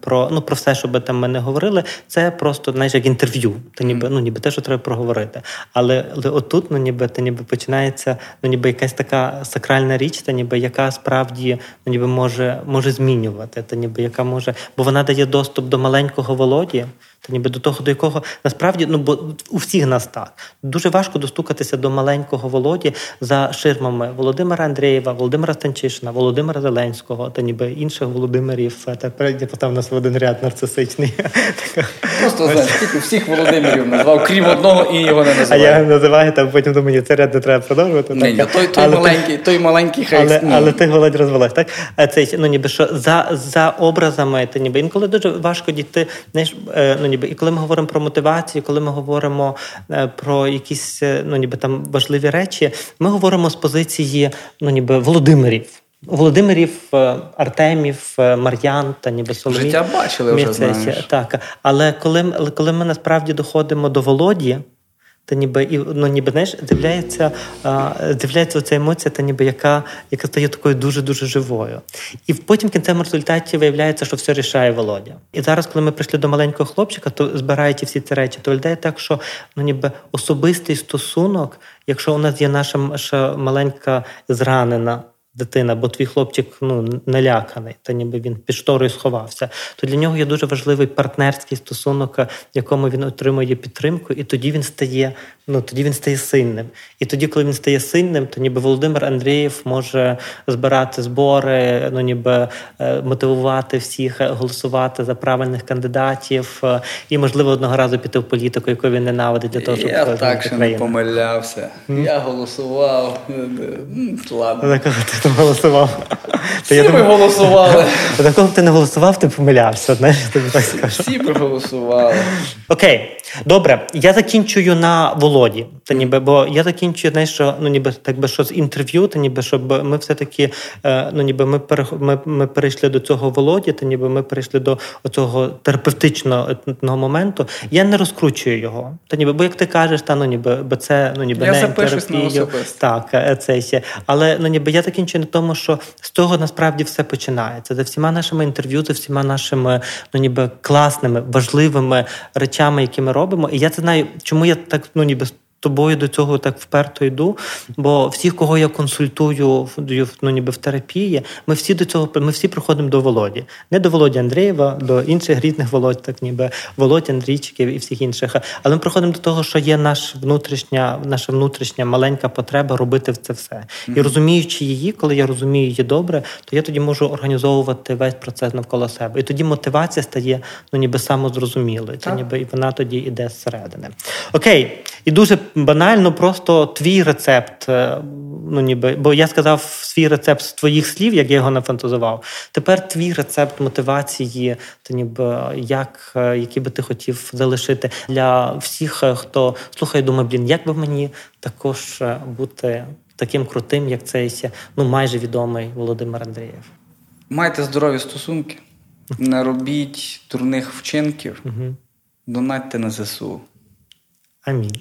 [SPEAKER 2] про ну про все, що би там ми не говорили, це просто знаєш, як інтерв'ю, та ніби ну ніби те, що треба проговорити. Але але отут, ну ніби та ніби починається ну, ніби якась така сакральна річ, та ніби яка справді ну, ніби може може змінювати, та ніби яка може, бо вона дає доступ до маленького володі. Та ніби до того, до якого насправді ну бо у всіх нас так дуже важко достукатися до маленького Володі за ширмами Володимира Андрієва, Володимира Станчишина, Володимира Зеленського та ніби інших Володимирів. Тепер я потім нас в один ряд нарцисичний.
[SPEAKER 3] Просто знаєш, тільки всіх Володимирів назвав, крім одного, і його не називаю.
[SPEAKER 2] А я називаю там, потім думаю, це ряд не треба продовжувати.
[SPEAKER 3] Ні, так. той той але, маленький, той маленький хай.
[SPEAKER 2] Але, але ти Володь розвелась, так? А Це ну ніби що за за образами, та ніби інколи дуже важко дійти. Знаєш, е, ну ніби і коли ми говоримо про мотивацію, коли ми говоримо е, про якісь е, ну ніби там важливі речі, ми говоримо з позиції ну ніби Володимирів. Володимирів, е, Артемів, Мар'ян та ніби Соломій.
[SPEAKER 3] Життя бачили вже, знаєш.
[SPEAKER 2] Так, але коли коли ми насправді доходимо до Володі, та ніби і ну, ніби знаєш, дивляється, дивляється оця емоція, та ніби яка яка стає такою дуже дуже живою. І потім в кінцевому результаті виявляється, що все рішає Володя. І зараз, коли ми прийшли до маленького хлопчика, то збираючи всі ці речі, то виглядає так, що ну ніби особистий стосунок, якщо у нас є наша маленька зранена дитина, бо твій хлопчик ну наляканий, та ніби він під шторою сховався. То для нього є дуже важливий партнерський стосунок, в якому він отримує підтримку, і тоді він стає. Ну тоді він стає сильним. І тоді, коли він стає сильним, то ніби Володимир Андрієв може збирати збори, ну ніби е, мотивувати всіх голосувати за правильних кандидатів, е, і можливо одного разу піти в політику, яку він ненавидить для того, щоб
[SPEAKER 3] я так ще не помилявся. Mm. Я голосував. Ладно
[SPEAKER 2] там голосував.
[SPEAKER 3] Всі я ми голосували.
[SPEAKER 2] До кого б ти не голосував, ти помилявся. знаєш, тобі так скажу.
[SPEAKER 3] Всі проголосували.
[SPEAKER 2] Окей, добре. Я закінчую на Володі. Та ніби, бо я закінчую, знаєш, що ну ніби так би що з інтерв'ю, та ніби щоб ми все-таки е, ну ніби ми ми, ми перейшли до цього Володі, та ніби ми перейшли до цього терапевтичного моменту. Я не розкручую його. Та ніби, бо як ти кажеш, та ну ніби бо це ну ніби
[SPEAKER 3] я
[SPEAKER 2] не
[SPEAKER 3] терапію.
[SPEAKER 2] Так, е, це ще. Але ну ніби я закінчую на тому, що з того насправді все починається. За всіма нашими інтерв'ю, за всіма нашими ну ніби класними, важливими речами, які ми робимо. І я це знаю, чому я так ну ніби тобою до цього так вперто йду. Бо всіх, кого я консультую ну, ніби в терапії, ми всі до цього ми всі приходимо до Володі. Не до Володі Андрієва, до інших різних Володь, так ніби Володь, Андрійчиків і всіх інших. Але ми приходимо до того, що є наш внутрішня, наша внутрішня маленька потреба робити це все. І розуміючи її, коли я розумію її добре, то я тоді можу організовувати весь процес навколо себе. І тоді мотивація стає ну ніби самозрозумілою. Це ніби і вона тоді йде зсередини. Окей, і дуже банально, просто твій рецепт. Е, ну ніби, Бо я сказав свій рецепт з твоїх слів, як я його нафантазував. Тепер твій рецепт мотивації, то ніби як, е, який би ти хотів залишити для всіх, е, хто слухає, думає, блін, як би мені також бути таким крутим, як цей ну майже відомий Володимир Андрієв.
[SPEAKER 3] Майте здорові стосунки, не робіть дурних вчинків, донатьте на ЗСУ.
[SPEAKER 2] Амінь.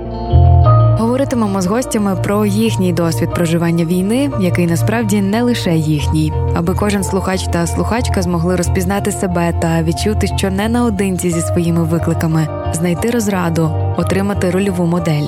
[SPEAKER 1] Говоритимемо з гостями про їхній досвід проживання війни, який насправді не лише їхній, аби кожен слухач та слухачка змогли розпізнати себе та відчути, що не наодинці зі своїми викликами, знайти розраду, отримати рольову модель.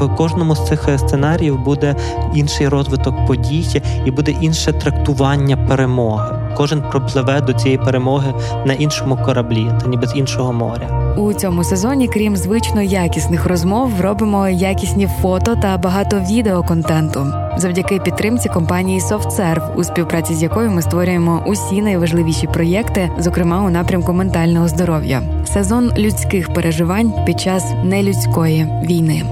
[SPEAKER 2] В кожному з цих сценаріїв буде інший розвиток подій і буде інше трактування перемоги. Кожен пропливе до цієї перемоги на іншому кораблі, та ніби з іншого моря.
[SPEAKER 1] У цьому сезоні, крім звично якісних розмов, робимо якісні фото та багато відеоконтенту завдяки підтримці компанії SoftServe, у співпраці з якою ми створюємо усі найважливіші проєкти, зокрема у напрямку ментального здоров'я. Сезон людських переживань під час нелюдської війни.